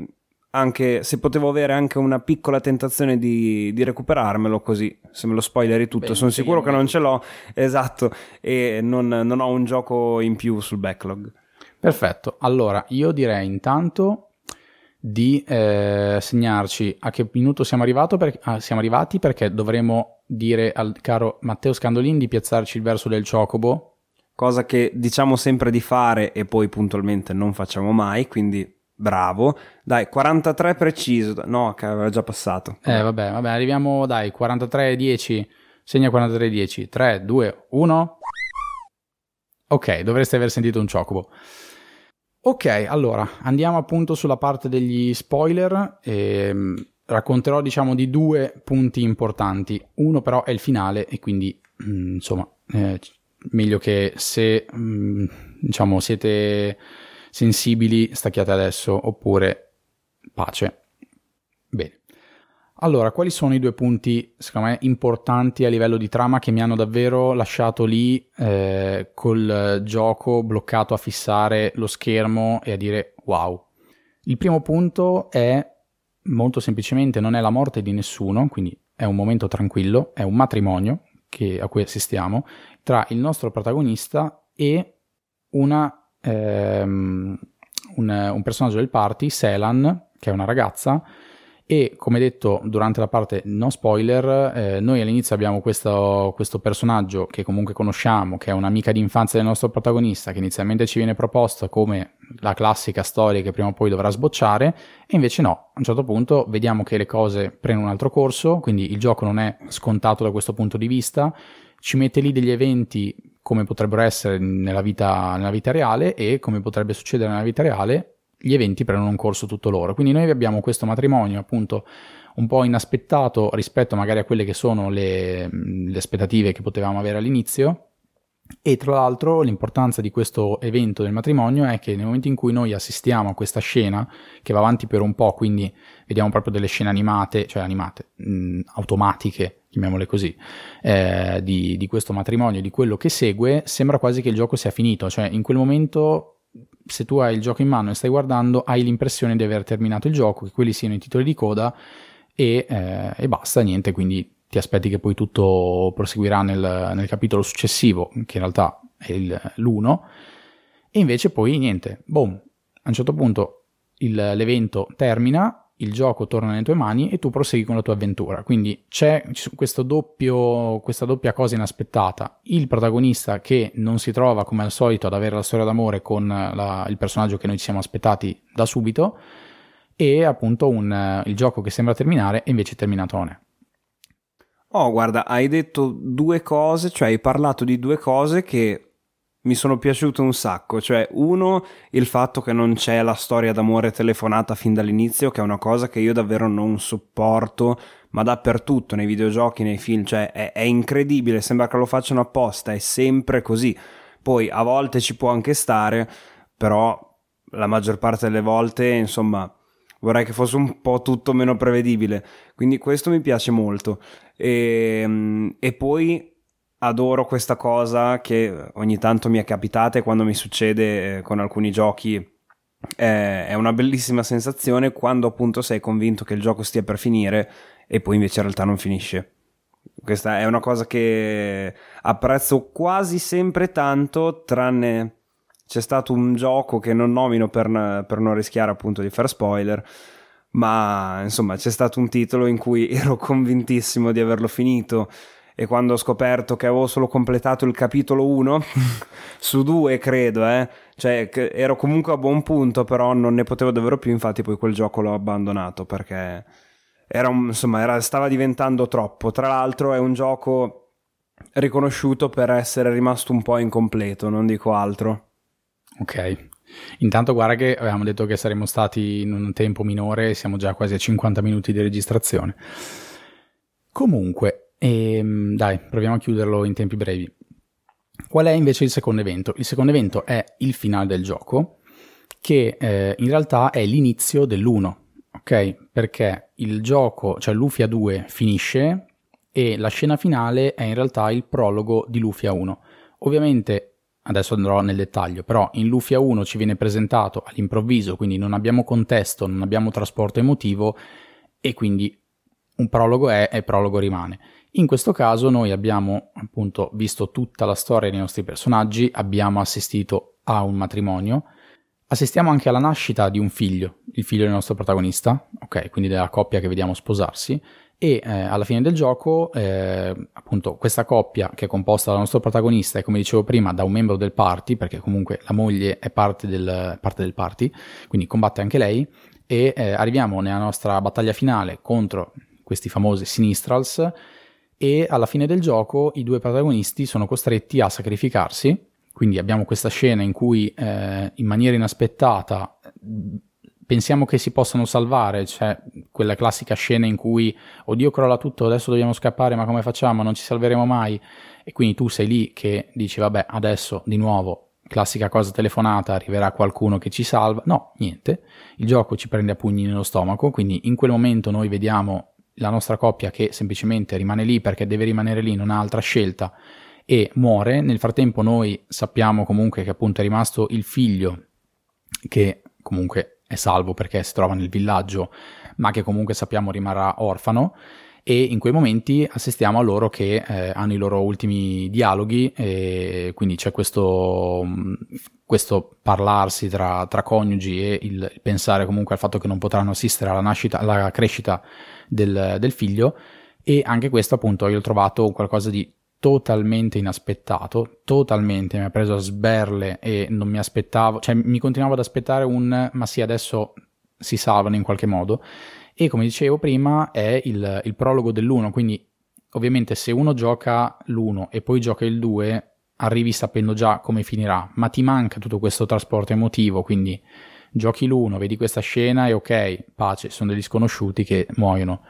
anche se potevo avere anche una piccola tentazione di, di recuperarmelo così se me lo spoileri tutto Beh, sono sicuro che non ce l'ho esatto e non, non, ho un gioco in più sul backlog. Perfetto allora io direi intanto di eh, segnarci a che minuto siamo, per, ah, siamo, arrivati perché dovremo dire al caro Matteo Scandolin di piazzarci il verso del Chocobo. Cosa che diciamo sempre di fare e poi puntualmente non facciamo mai, quindi bravo. Dai, 43 preciso. No, che aveva già passato. Eh, vabbè, vabbè, arriviamo, dai, 43 10. Segna 43 10. 3 2 1. Ok, dovreste aver sentito un ciocobo. Ok, allora, andiamo appunto sulla parte degli spoiler e ehm, racconterò diciamo di due punti importanti. Uno però è il finale e quindi mm, insomma eh, meglio che se mm, diciamo siete sensibili stacchiate adesso oppure pace. Bene. Allora, quali sono i due punti, secondo me, importanti a livello di trama che mi hanno davvero lasciato lì eh, col gioco bloccato a fissare lo schermo e a dire wow? Il primo punto è molto semplicemente non è la morte di nessuno, quindi è un momento tranquillo, è un matrimonio che, a cui assistiamo tra il nostro protagonista e una, ehm, un, un, personaggio del party, Selan, che è una ragazza, e come detto durante la parte no spoiler, eh, noi all'inizio abbiamo questo, questo, personaggio che comunque conosciamo, che è un'amica d'infanzia del nostro protagonista, che inizialmente ci viene proposta come la classica storia che prima o poi dovrà sbocciare, e invece no, a un certo punto vediamo che le cose prendono un altro corso, quindi il gioco non è scontato da questo punto di vista, ci mette lì degli eventi come potrebbero essere nella vita, nella vita reale e come potrebbe succedere nella vita reale, gli eventi prendono un corso tutto loro. Quindi noi abbiamo questo matrimonio appunto un po' inaspettato rispetto magari a quelle che sono le, le aspettative che potevamo avere all'inizio. E tra l'altro l'importanza di questo evento del matrimonio è che nel momento in cui noi assistiamo a questa scena, che va avanti per un po', quindi vediamo proprio delle scene animate, cioè animate, mh, automatiche, chiamiamole così, eh, di, di questo matrimonio, di quello che segue, sembra quasi che il gioco sia finito, cioè in quel momento se tu hai il gioco in mano e stai guardando, hai l'impressione di aver terminato il gioco, che quelli siano i titoli di coda e, eh, e basta, niente, quindi ti aspetti che poi tutto proseguirà nel, nel capitolo successivo, che in realtà è il, l'1, e invece poi niente, boom, a un certo punto il, l'evento termina il gioco torna nelle tue mani e tu prosegui con la tua avventura. Quindi c'è doppio, questa doppia cosa inaspettata. Il protagonista che non si trova come al solito ad avere la storia d'amore con la, il personaggio che noi ci siamo aspettati da subito e appunto un, il gioco che sembra terminare e invece terminato non è. Oh, guarda, hai detto due cose, cioè hai parlato di due cose che mi sono piaciute un sacco. Cioè, uno, il fatto che non c'è la storia d'amore telefonata fin dall'inizio, che è una cosa che io davvero non sopporto, ma dappertutto, nei videogiochi, nei film, cioè è, è incredibile, sembra che lo facciano apposta, è sempre così. Poi a volte ci può anche stare, però la maggior parte delle volte, insomma, vorrei che fosse un po' tutto meno prevedibile. Quindi questo mi piace molto. E, ehm, e poi adoro questa cosa che ogni tanto mi è capitata e quando mi succede eh, con alcuni giochi è una bellissima sensazione quando appunto sei convinto che il gioco stia per finire e poi invece in realtà non finisce. Questa è una cosa che apprezzo quasi sempre tanto, tranne c'è stato un gioco che non nomino per, per non rischiare appunto di fare spoiler, ma insomma c'è stato un titolo in cui ero convintissimo di averlo finito e quando ho scoperto che avevo solo completato il capitolo 1 su 2 credo eh cioè ero comunque a buon punto però non ne potevo davvero più infatti poi quel gioco l'ho abbandonato perché era un, insomma era, stava diventando troppo. Tra l'altro è un gioco riconosciuto per essere rimasto un po' incompleto non dico altro ok Intanto guarda che avevamo detto che saremmo stati in un tempo minore, siamo già quasi a 50 minuti di registrazione. Comunque, ehm, dai, proviamo a chiuderlo in tempi brevi. Qual è invece il secondo evento? Il secondo evento è il finale del gioco, che eh, in realtà è l'inizio dell'1, ok? Perché il gioco, cioè Lufia 2, finisce e la scena finale è in realtà il prologo di Lufia 1. Ovviamente, adesso andrò nel dettaglio, però in Lufia 1 ci viene presentato all'improvviso, quindi non abbiamo contesto, non abbiamo trasporto emotivo e quindi un prologo è e prologo rimane. In questo caso noi abbiamo appunto visto tutta la storia dei nostri personaggi, abbiamo assistito a un matrimonio, assistiamo anche alla nascita di un figlio, il figlio del nostro protagonista, ok, quindi della coppia che vediamo sposarsi, e eh, alla fine del gioco eh, appunto questa coppia che è composta dal nostro protagonista e come dicevo prima da un membro del party perché comunque la moglie è parte del, parte del party quindi combatte anche lei e eh, arriviamo nella nostra battaglia finale contro questi famosi Sinistrals e alla fine del gioco i due protagonisti sono costretti a sacrificarsi, quindi abbiamo questa scena in cui eh, in maniera inaspettata pensiamo che si possano salvare, cioè quella classica scena in cui oddio crolla tutto, adesso dobbiamo scappare, ma come facciamo? Non ci salveremo mai. E quindi tu sei lì che dici vabbè, adesso di nuovo classica cosa telefonata, arriverà qualcuno che ci salva. No, niente. Il gioco ci prende a pugni nello stomaco, quindi in quel momento noi vediamo la nostra coppia che semplicemente rimane lì perché deve rimanere lì, non ha altra scelta e muore. Nel frattempo noi sappiamo comunque che appunto è rimasto il figlio che comunque è salvo perché si trova nel villaggio, ma che comunque sappiamo rimarrà orfano. E in quei momenti assistiamo a loro che eh, hanno i loro ultimi dialoghi e quindi c'è questo, questo parlarsi tra, tra, coniugi e il, il, pensare comunque al fatto che non potranno assistere alla nascita, alla crescita del, del figlio. E anche questo appunto io ho trovato qualcosa di totalmente inaspettato, totalmente mi ha preso a sberle e non mi aspettavo, cioè mi continuavo ad aspettare un ma sì adesso si salvano in qualche modo e come dicevo prima è il, il prologo dell'1, quindi ovviamente se uno gioca l'1 e poi gioca il 2 arrivi sapendo già come finirà, ma ti manca tutto questo trasporto emotivo, quindi giochi l'1, vedi questa scena e ok, pace, sono degli sconosciuti che muoiono.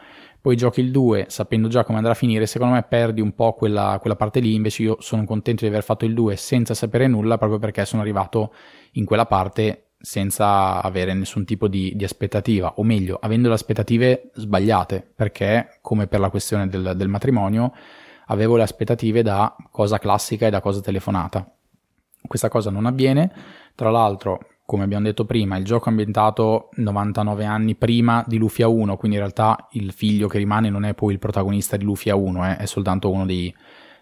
Poi giochi il 2 sapendo già come andrà a finire, secondo me perdi un po' quella, quella parte lì, invece io sono contento di aver fatto il 2 senza sapere nulla proprio perché sono arrivato in quella parte senza avere nessun tipo di, di aspettativa, o meglio, avendo le aspettative sbagliate, perché come per la questione del, del matrimonio avevo le aspettative da cosa classica e da cosa telefonata. Questa cosa non avviene, tra l'altro come abbiamo detto prima, il gioco è ambientato 99 anni prima di Lufia 1, quindi in realtà il figlio che rimane non è poi il protagonista di Lufia 1, eh, è soltanto uno dei,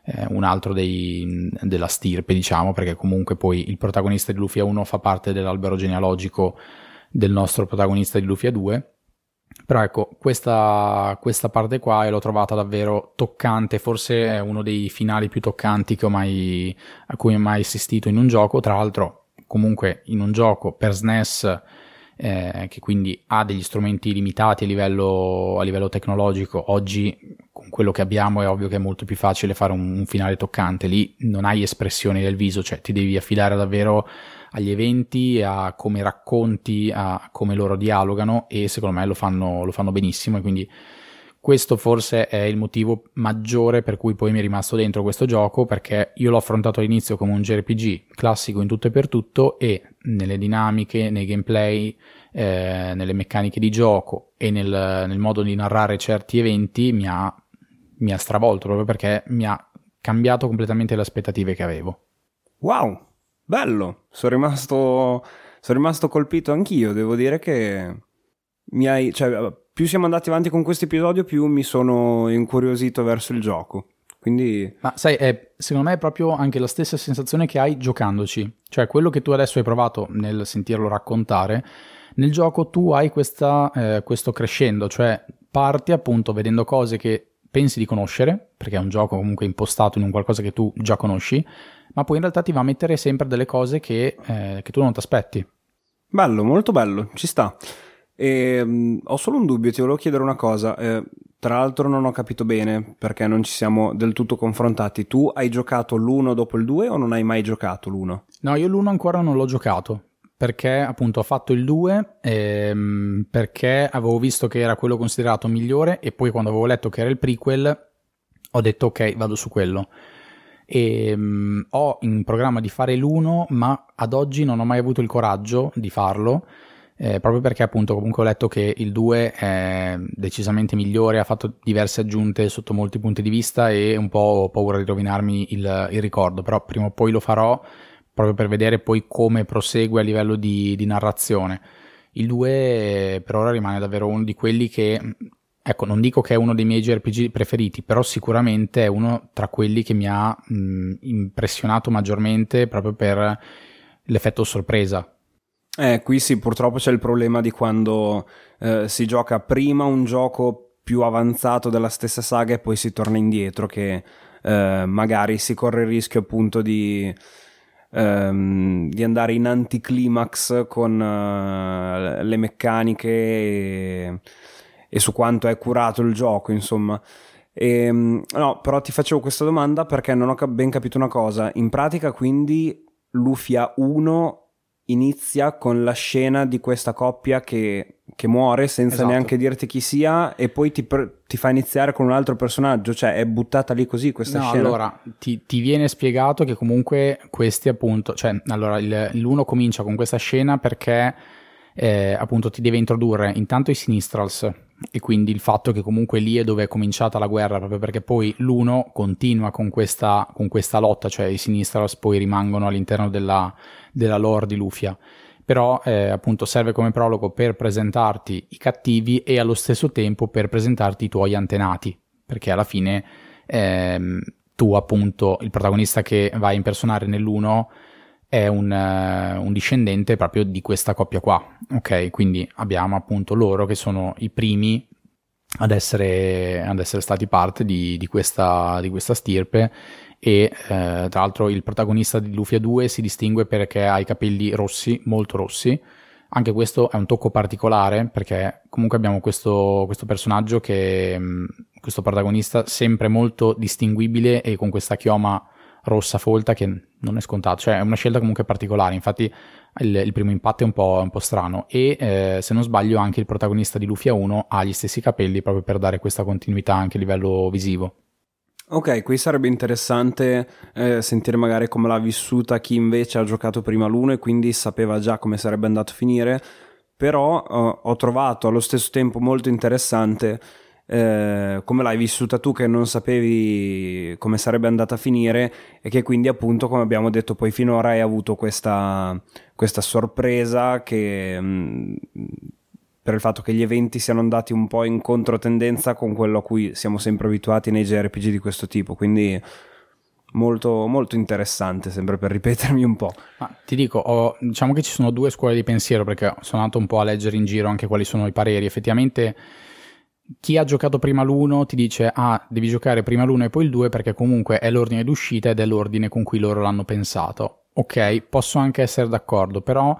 eh, un altro dei, della stirpe, diciamo, perché comunque poi il protagonista di Lufia 1 fa parte dell'albero genealogico del nostro protagonista di Lufia 2. Però ecco, questa, questa parte qua l'ho trovata davvero toccante, forse è uno dei finali più toccanti mai, a cui ho mai assistito in un gioco, tra l'altro comunque in un gioco per SNES eh, che quindi ha degli strumenti limitati a livello, a livello, tecnologico, oggi con quello che abbiamo è ovvio che è molto più facile fare un, un, finale toccante, lì non hai espressioni del viso, cioè ti devi affidare davvero agli eventi, a come racconti, a come loro dialogano e secondo me lo fanno, lo fanno benissimo e quindi questo forse è il motivo maggiore per cui poi mi è rimasto dentro questo gioco, perché io l'ho affrontato all'inizio come un JRPG classico in tutto e per tutto e nelle dinamiche, nei gameplay, eh, nelle meccaniche di gioco e nel, nel, modo di narrare certi eventi mi ha, mi ha stravolto proprio perché mi ha cambiato completamente le aspettative che avevo. Wow, bello, sono rimasto, sono rimasto colpito anch'io, devo dire che mi hai, cioè, più siamo andati avanti con questo episodio, più mi sono incuriosito verso il gioco. Quindi... Ma sai, è, secondo me è proprio anche la stessa sensazione che hai giocandoci. Cioè, quello che tu adesso hai provato nel sentirlo raccontare, nel gioco tu hai questa, eh, questo crescendo, cioè parti appunto vedendo cose che pensi di conoscere, perché è un gioco comunque impostato in un qualcosa che tu già conosci, ma poi in realtà ti va a mettere sempre delle cose che, eh, che tu non ti aspetti. Bello, molto bello, ci sta. E, um, ho solo un dubbio, ti volevo chiedere una cosa. Eh, tra l'altro non ho capito bene perché non ci siamo del tutto confrontati. Tu hai giocato l'uno dopo il 2 o non hai mai giocato l'uno? No, io l'uno ancora non l'ho giocato perché appunto ho fatto il 2 ehm, perché avevo visto che era quello considerato migliore e poi quando avevo letto che era il prequel ho detto ok vado su quello e um, ho in programma di fare l'1 ma ad oggi non ho mai avuto il coraggio di farlo eh, proprio perché appunto comunque ho letto che il 2 è decisamente migliore, ha fatto diverse aggiunte sotto molti punti di vista e un po' ho paura di rovinarmi il, il ricordo, però prima o poi lo farò proprio per vedere poi come prosegue a livello di, di narrazione. Il 2 per ora rimane davvero uno di quelli che, ecco, non dico che è uno dei miei JRPG preferiti, però sicuramente è uno tra quelli che mi ha mh, impressionato maggiormente proprio per l'effetto sorpresa eh, qui sì, purtroppo c'è il problema di quando eh, si gioca prima un gioco più avanzato della stessa saga e poi si torna indietro, che eh, magari si corre il rischio appunto di, ehm, di andare in anticlimax con uh, le meccaniche e, e, su quanto è curato il gioco, insomma. E, ehm, no, però ti facevo questa domanda perché non ho ben capito una cosa. In pratica, quindi, Lufia 1 inizia con la scena di questa coppia che, che muore senza esatto. neanche dirti chi sia e poi ti, ti, fa iniziare con un altro personaggio, cioè è buttata lì così questa no, scena. Allora, ti, ti, viene spiegato che comunque questi appunto, cioè allora il, l'uno comincia con questa scena perché eh, appunto ti deve introdurre intanto i Sinistrals e quindi il fatto che comunque lì è dove è cominciata la guerra proprio perché poi l'uno continua con questa, con questa lotta, cioè i Sinistrals poi rimangono all'interno della della lore di Lufia. Però eh, appunto serve come prologo per presentarti i cattivi e allo stesso tempo per presentarti i tuoi antenati, perché alla fine ehm, tu appunto il protagonista che vai a impersonare nell'uno è un, uh, un, discendente proprio di questa coppia qua, ok? Quindi abbiamo appunto loro che sono i primi ad essere, ad essere stati parte di, di, questa, di questa stirpe e eh, tra l'altro il protagonista di Lufia 2 si distingue perché ha i capelli rossi, molto rossi. Anche questo è un tocco particolare perché comunque abbiamo questo, questo personaggio che, mm, questo protagonista sempre molto distinguibile e con questa chioma rossa folta che non è scontato, cioè è una scelta comunque particolare, infatti il, il primo impatto è un po', un po strano. E eh, se non sbaglio anche il protagonista di Lufia 1 ha gli stessi capelli proprio per dare questa continuità anche a livello visivo. Ok, qui sarebbe interessante eh, sentire magari come l'ha vissuta chi invece ha giocato prima l'uno e quindi sapeva già come sarebbe andato a finire, però eh, ho trovato allo stesso tempo molto interessante eh, come l'hai vissuta tu che non sapevi come sarebbe andata a finire e che quindi appunto come abbiamo detto poi finora hai avuto questa, questa sorpresa che... Mh, mm, per il fatto che gli eventi siano andati un po' in controtendenza con quello a cui siamo sempre abituati nei JRPG di questo tipo. Quindi molto, molto interessante, sempre per ripetermi un po'. Ma ti dico, ho, diciamo che ci sono due scuole di pensiero perché sono andato un po' a leggere in giro anche quali sono i pareri. Effettivamente chi ha giocato prima l'1 ti dice ah devi giocare prima l'1 e poi il 2 perché comunque è l'ordine d'uscita ed è l'ordine con cui loro l'hanno pensato. Ok, posso anche essere d'accordo, però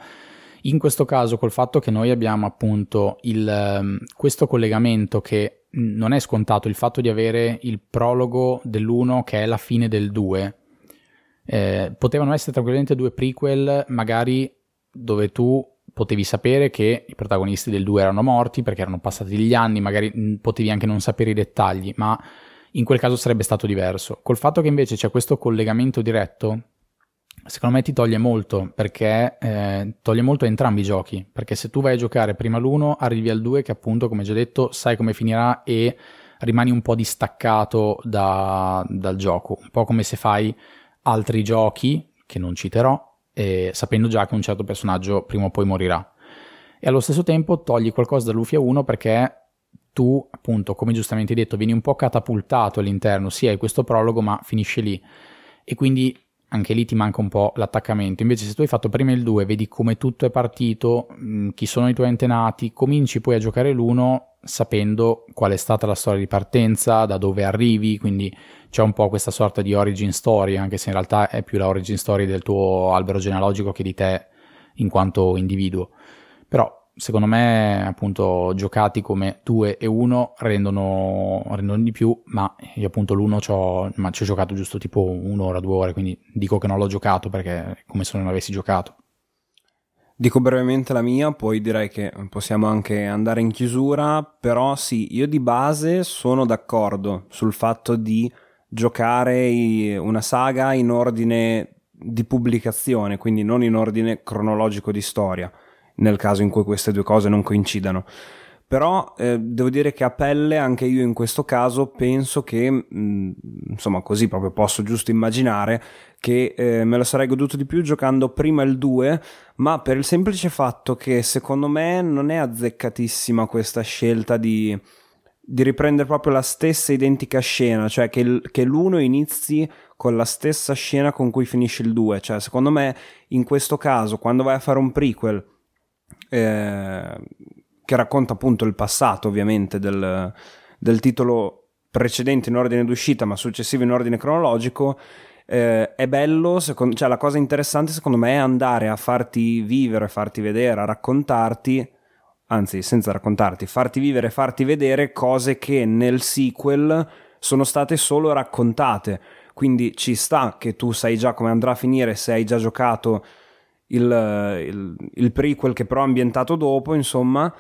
in questo caso, col fatto che noi abbiamo appunto il, ehm, questo collegamento che non è scontato, il fatto di avere il prologo dell'1 che è la fine del 2, eh, potevano essere tranquillamente due prequel, magari dove tu potevi sapere che i protagonisti del 2 erano morti perché erano passati gli anni, magari potevi anche non sapere i dettagli, ma in quel caso sarebbe stato diverso. Col fatto che invece c'è questo collegamento diretto, secondo me ti toglie molto perché eh, toglie molto a entrambi i giochi. Perché se tu vai a giocare prima l'1, arrivi al 2 che appunto, come già detto, sai come finirà e rimani un po' distaccato da, dal gioco. Un po' come se fai altri giochi, che non citerò, eh, sapendo già che un certo personaggio prima o poi morirà. E allo stesso tempo togli qualcosa dall'Ufia 1 perché tu, appunto, come giustamente detto, vieni un po' catapultato all'interno, sì, hai questo prologo, ma finisce lì. E quindi anche lì ti manca un po' l'attaccamento. Invece, se tu hai fatto prima il 2, vedi come tutto è partito, chi sono i tuoi antenati, cominci poi a giocare l'1 sapendo qual è stata la storia di partenza, da dove arrivi, quindi c'è un po' questa sorta di origin story, anche se in realtà è più la origin story del tuo albero genealogico che di te in quanto individuo. Però secondo me appunto giocati come 2 e 1 rendono, rendono di più ma io appunto l'1 ci ho, giocato giusto tipo un'ora, due ore quindi dico che non l'ho giocato perché è come se non avessi giocato Dico brevemente la mia, poi direi che possiamo anche andare in chiusura, però sì, io di base sono d'accordo sul fatto di giocare una saga in ordine di pubblicazione, quindi non in ordine cronologico di storia nel caso in cui queste due cose non coincidano. Però eh, devo dire che a pelle anche io in questo caso penso che, mh, mm, insomma così proprio posso giusto immaginare, che eh, me lo sarei goduto di più giocando prima il 2, ma per il semplice fatto che secondo me non è azzeccatissima questa scelta di, di riprendere proprio la stessa identica scena, cioè che, che l'1 inizi con la stessa scena con cui finisce il 2, cioè secondo me in questo caso quando vai a fare un prequel eh, che racconta appunto il passato ovviamente del, del, titolo precedente in ordine d'uscita ma successivo in ordine cronologico, eh, è bello, secondo, cioè la cosa interessante secondo me è andare a farti vivere, farti vedere, a raccontarti, anzi senza raccontarti, farti vivere, farti vedere cose che nel sequel sono state solo raccontate. Quindi ci sta che tu sai già come andrà a finire se hai già giocato il, il, il prequel che però è ambientato dopo, insomma,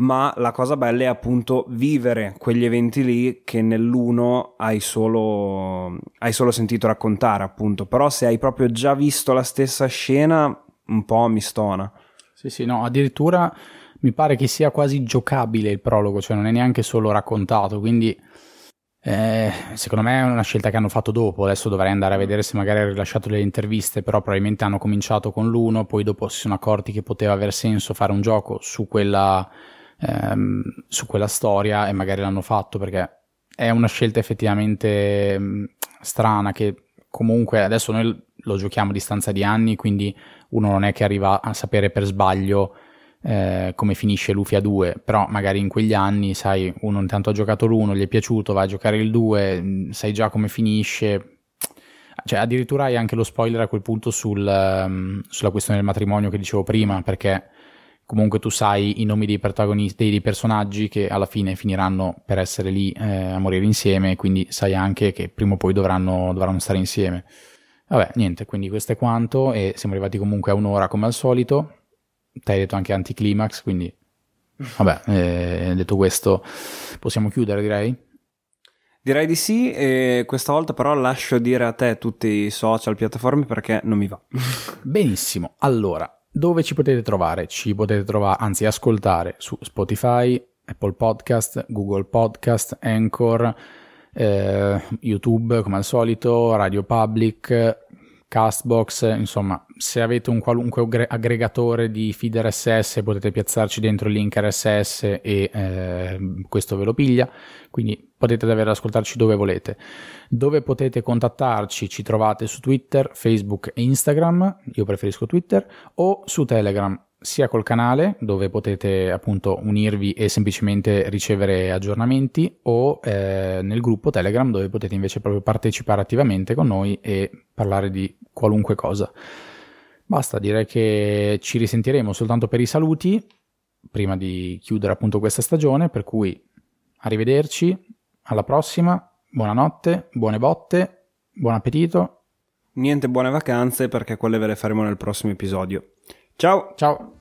ma la cosa bella è appunto vivere quegli eventi lì che nell'uno hai solo, hai solo sentito raccontare, appunto. Però se hai proprio già visto la stessa scena, un po' mi stona. Sì, sì, no, addirittura mi pare che sia quasi giocabile il prologo, cioè non è neanche solo raccontato, quindi eh, secondo me è una scelta che hanno fatto dopo, adesso dovrei andare a vedere se magari hanno rilasciato le interviste, però probabilmente hanno cominciato con l'uno, poi dopo si sono accorti che poteva aver senso fare un gioco su quella, ehm, su quella storia e magari l'hanno fatto perché è una scelta effettivamente mh, mm, strana che comunque adesso noi lo giochiamo a distanza di anni, quindi uno non è che arriva a sapere per sbaglio eh, come finisce Lufia 2, però magari in quegli anni, sai, uno intanto ha giocato l'1, gli è piaciuto, va a giocare il 2, mm, sai già come finisce. Cioè, addirittura hai anche lo spoiler a quel punto sul, um, sulla questione del matrimonio che dicevo prima, perché comunque tu sai i nomi dei protagonisti, dei personaggi che alla fine finiranno per essere lì eh, a morire insieme, quindi sai anche che prima o poi dovranno, dovranno stare insieme. Vabbè, niente, quindi questo è quanto e siamo arrivati comunque a un'ora come al solito te hai detto anche anticlimax, quindi vabbè, eh, detto questo, possiamo chiudere direi? Direi di sì, e questa volta però lascio dire a te tutti i social, piattaforme perché non mi va. Benissimo, allora, dove ci potete trovare? Ci potete trovare, anzi ascoltare su Spotify, Apple Podcast, Google Podcast, Anchor, eh, YouTube come al solito, Radio Public, Castbox, insomma, se avete un qualunque aggregatore di feed RSS potete piazzarci dentro il link RSS e eh, questo ve lo piglia, quindi potete davvero ascoltarci dove volete. Dove potete contattarci ci trovate su Twitter, Facebook e Instagram, io preferisco Twitter, o su Telegram sia col canale dove potete appunto unirvi e semplicemente ricevere aggiornamenti o eh, nel gruppo Telegram dove potete invece proprio partecipare attivamente con noi e parlare di qualunque cosa. Basta, direi che ci risentiremo soltanto per i saluti prima di chiudere appunto questa stagione, per cui arrivederci, alla prossima, buonanotte, buone botte, buon appetito. Niente buone vacanze perché quelle ve le faremo nel prossimo episodio. Ciao. Ciao.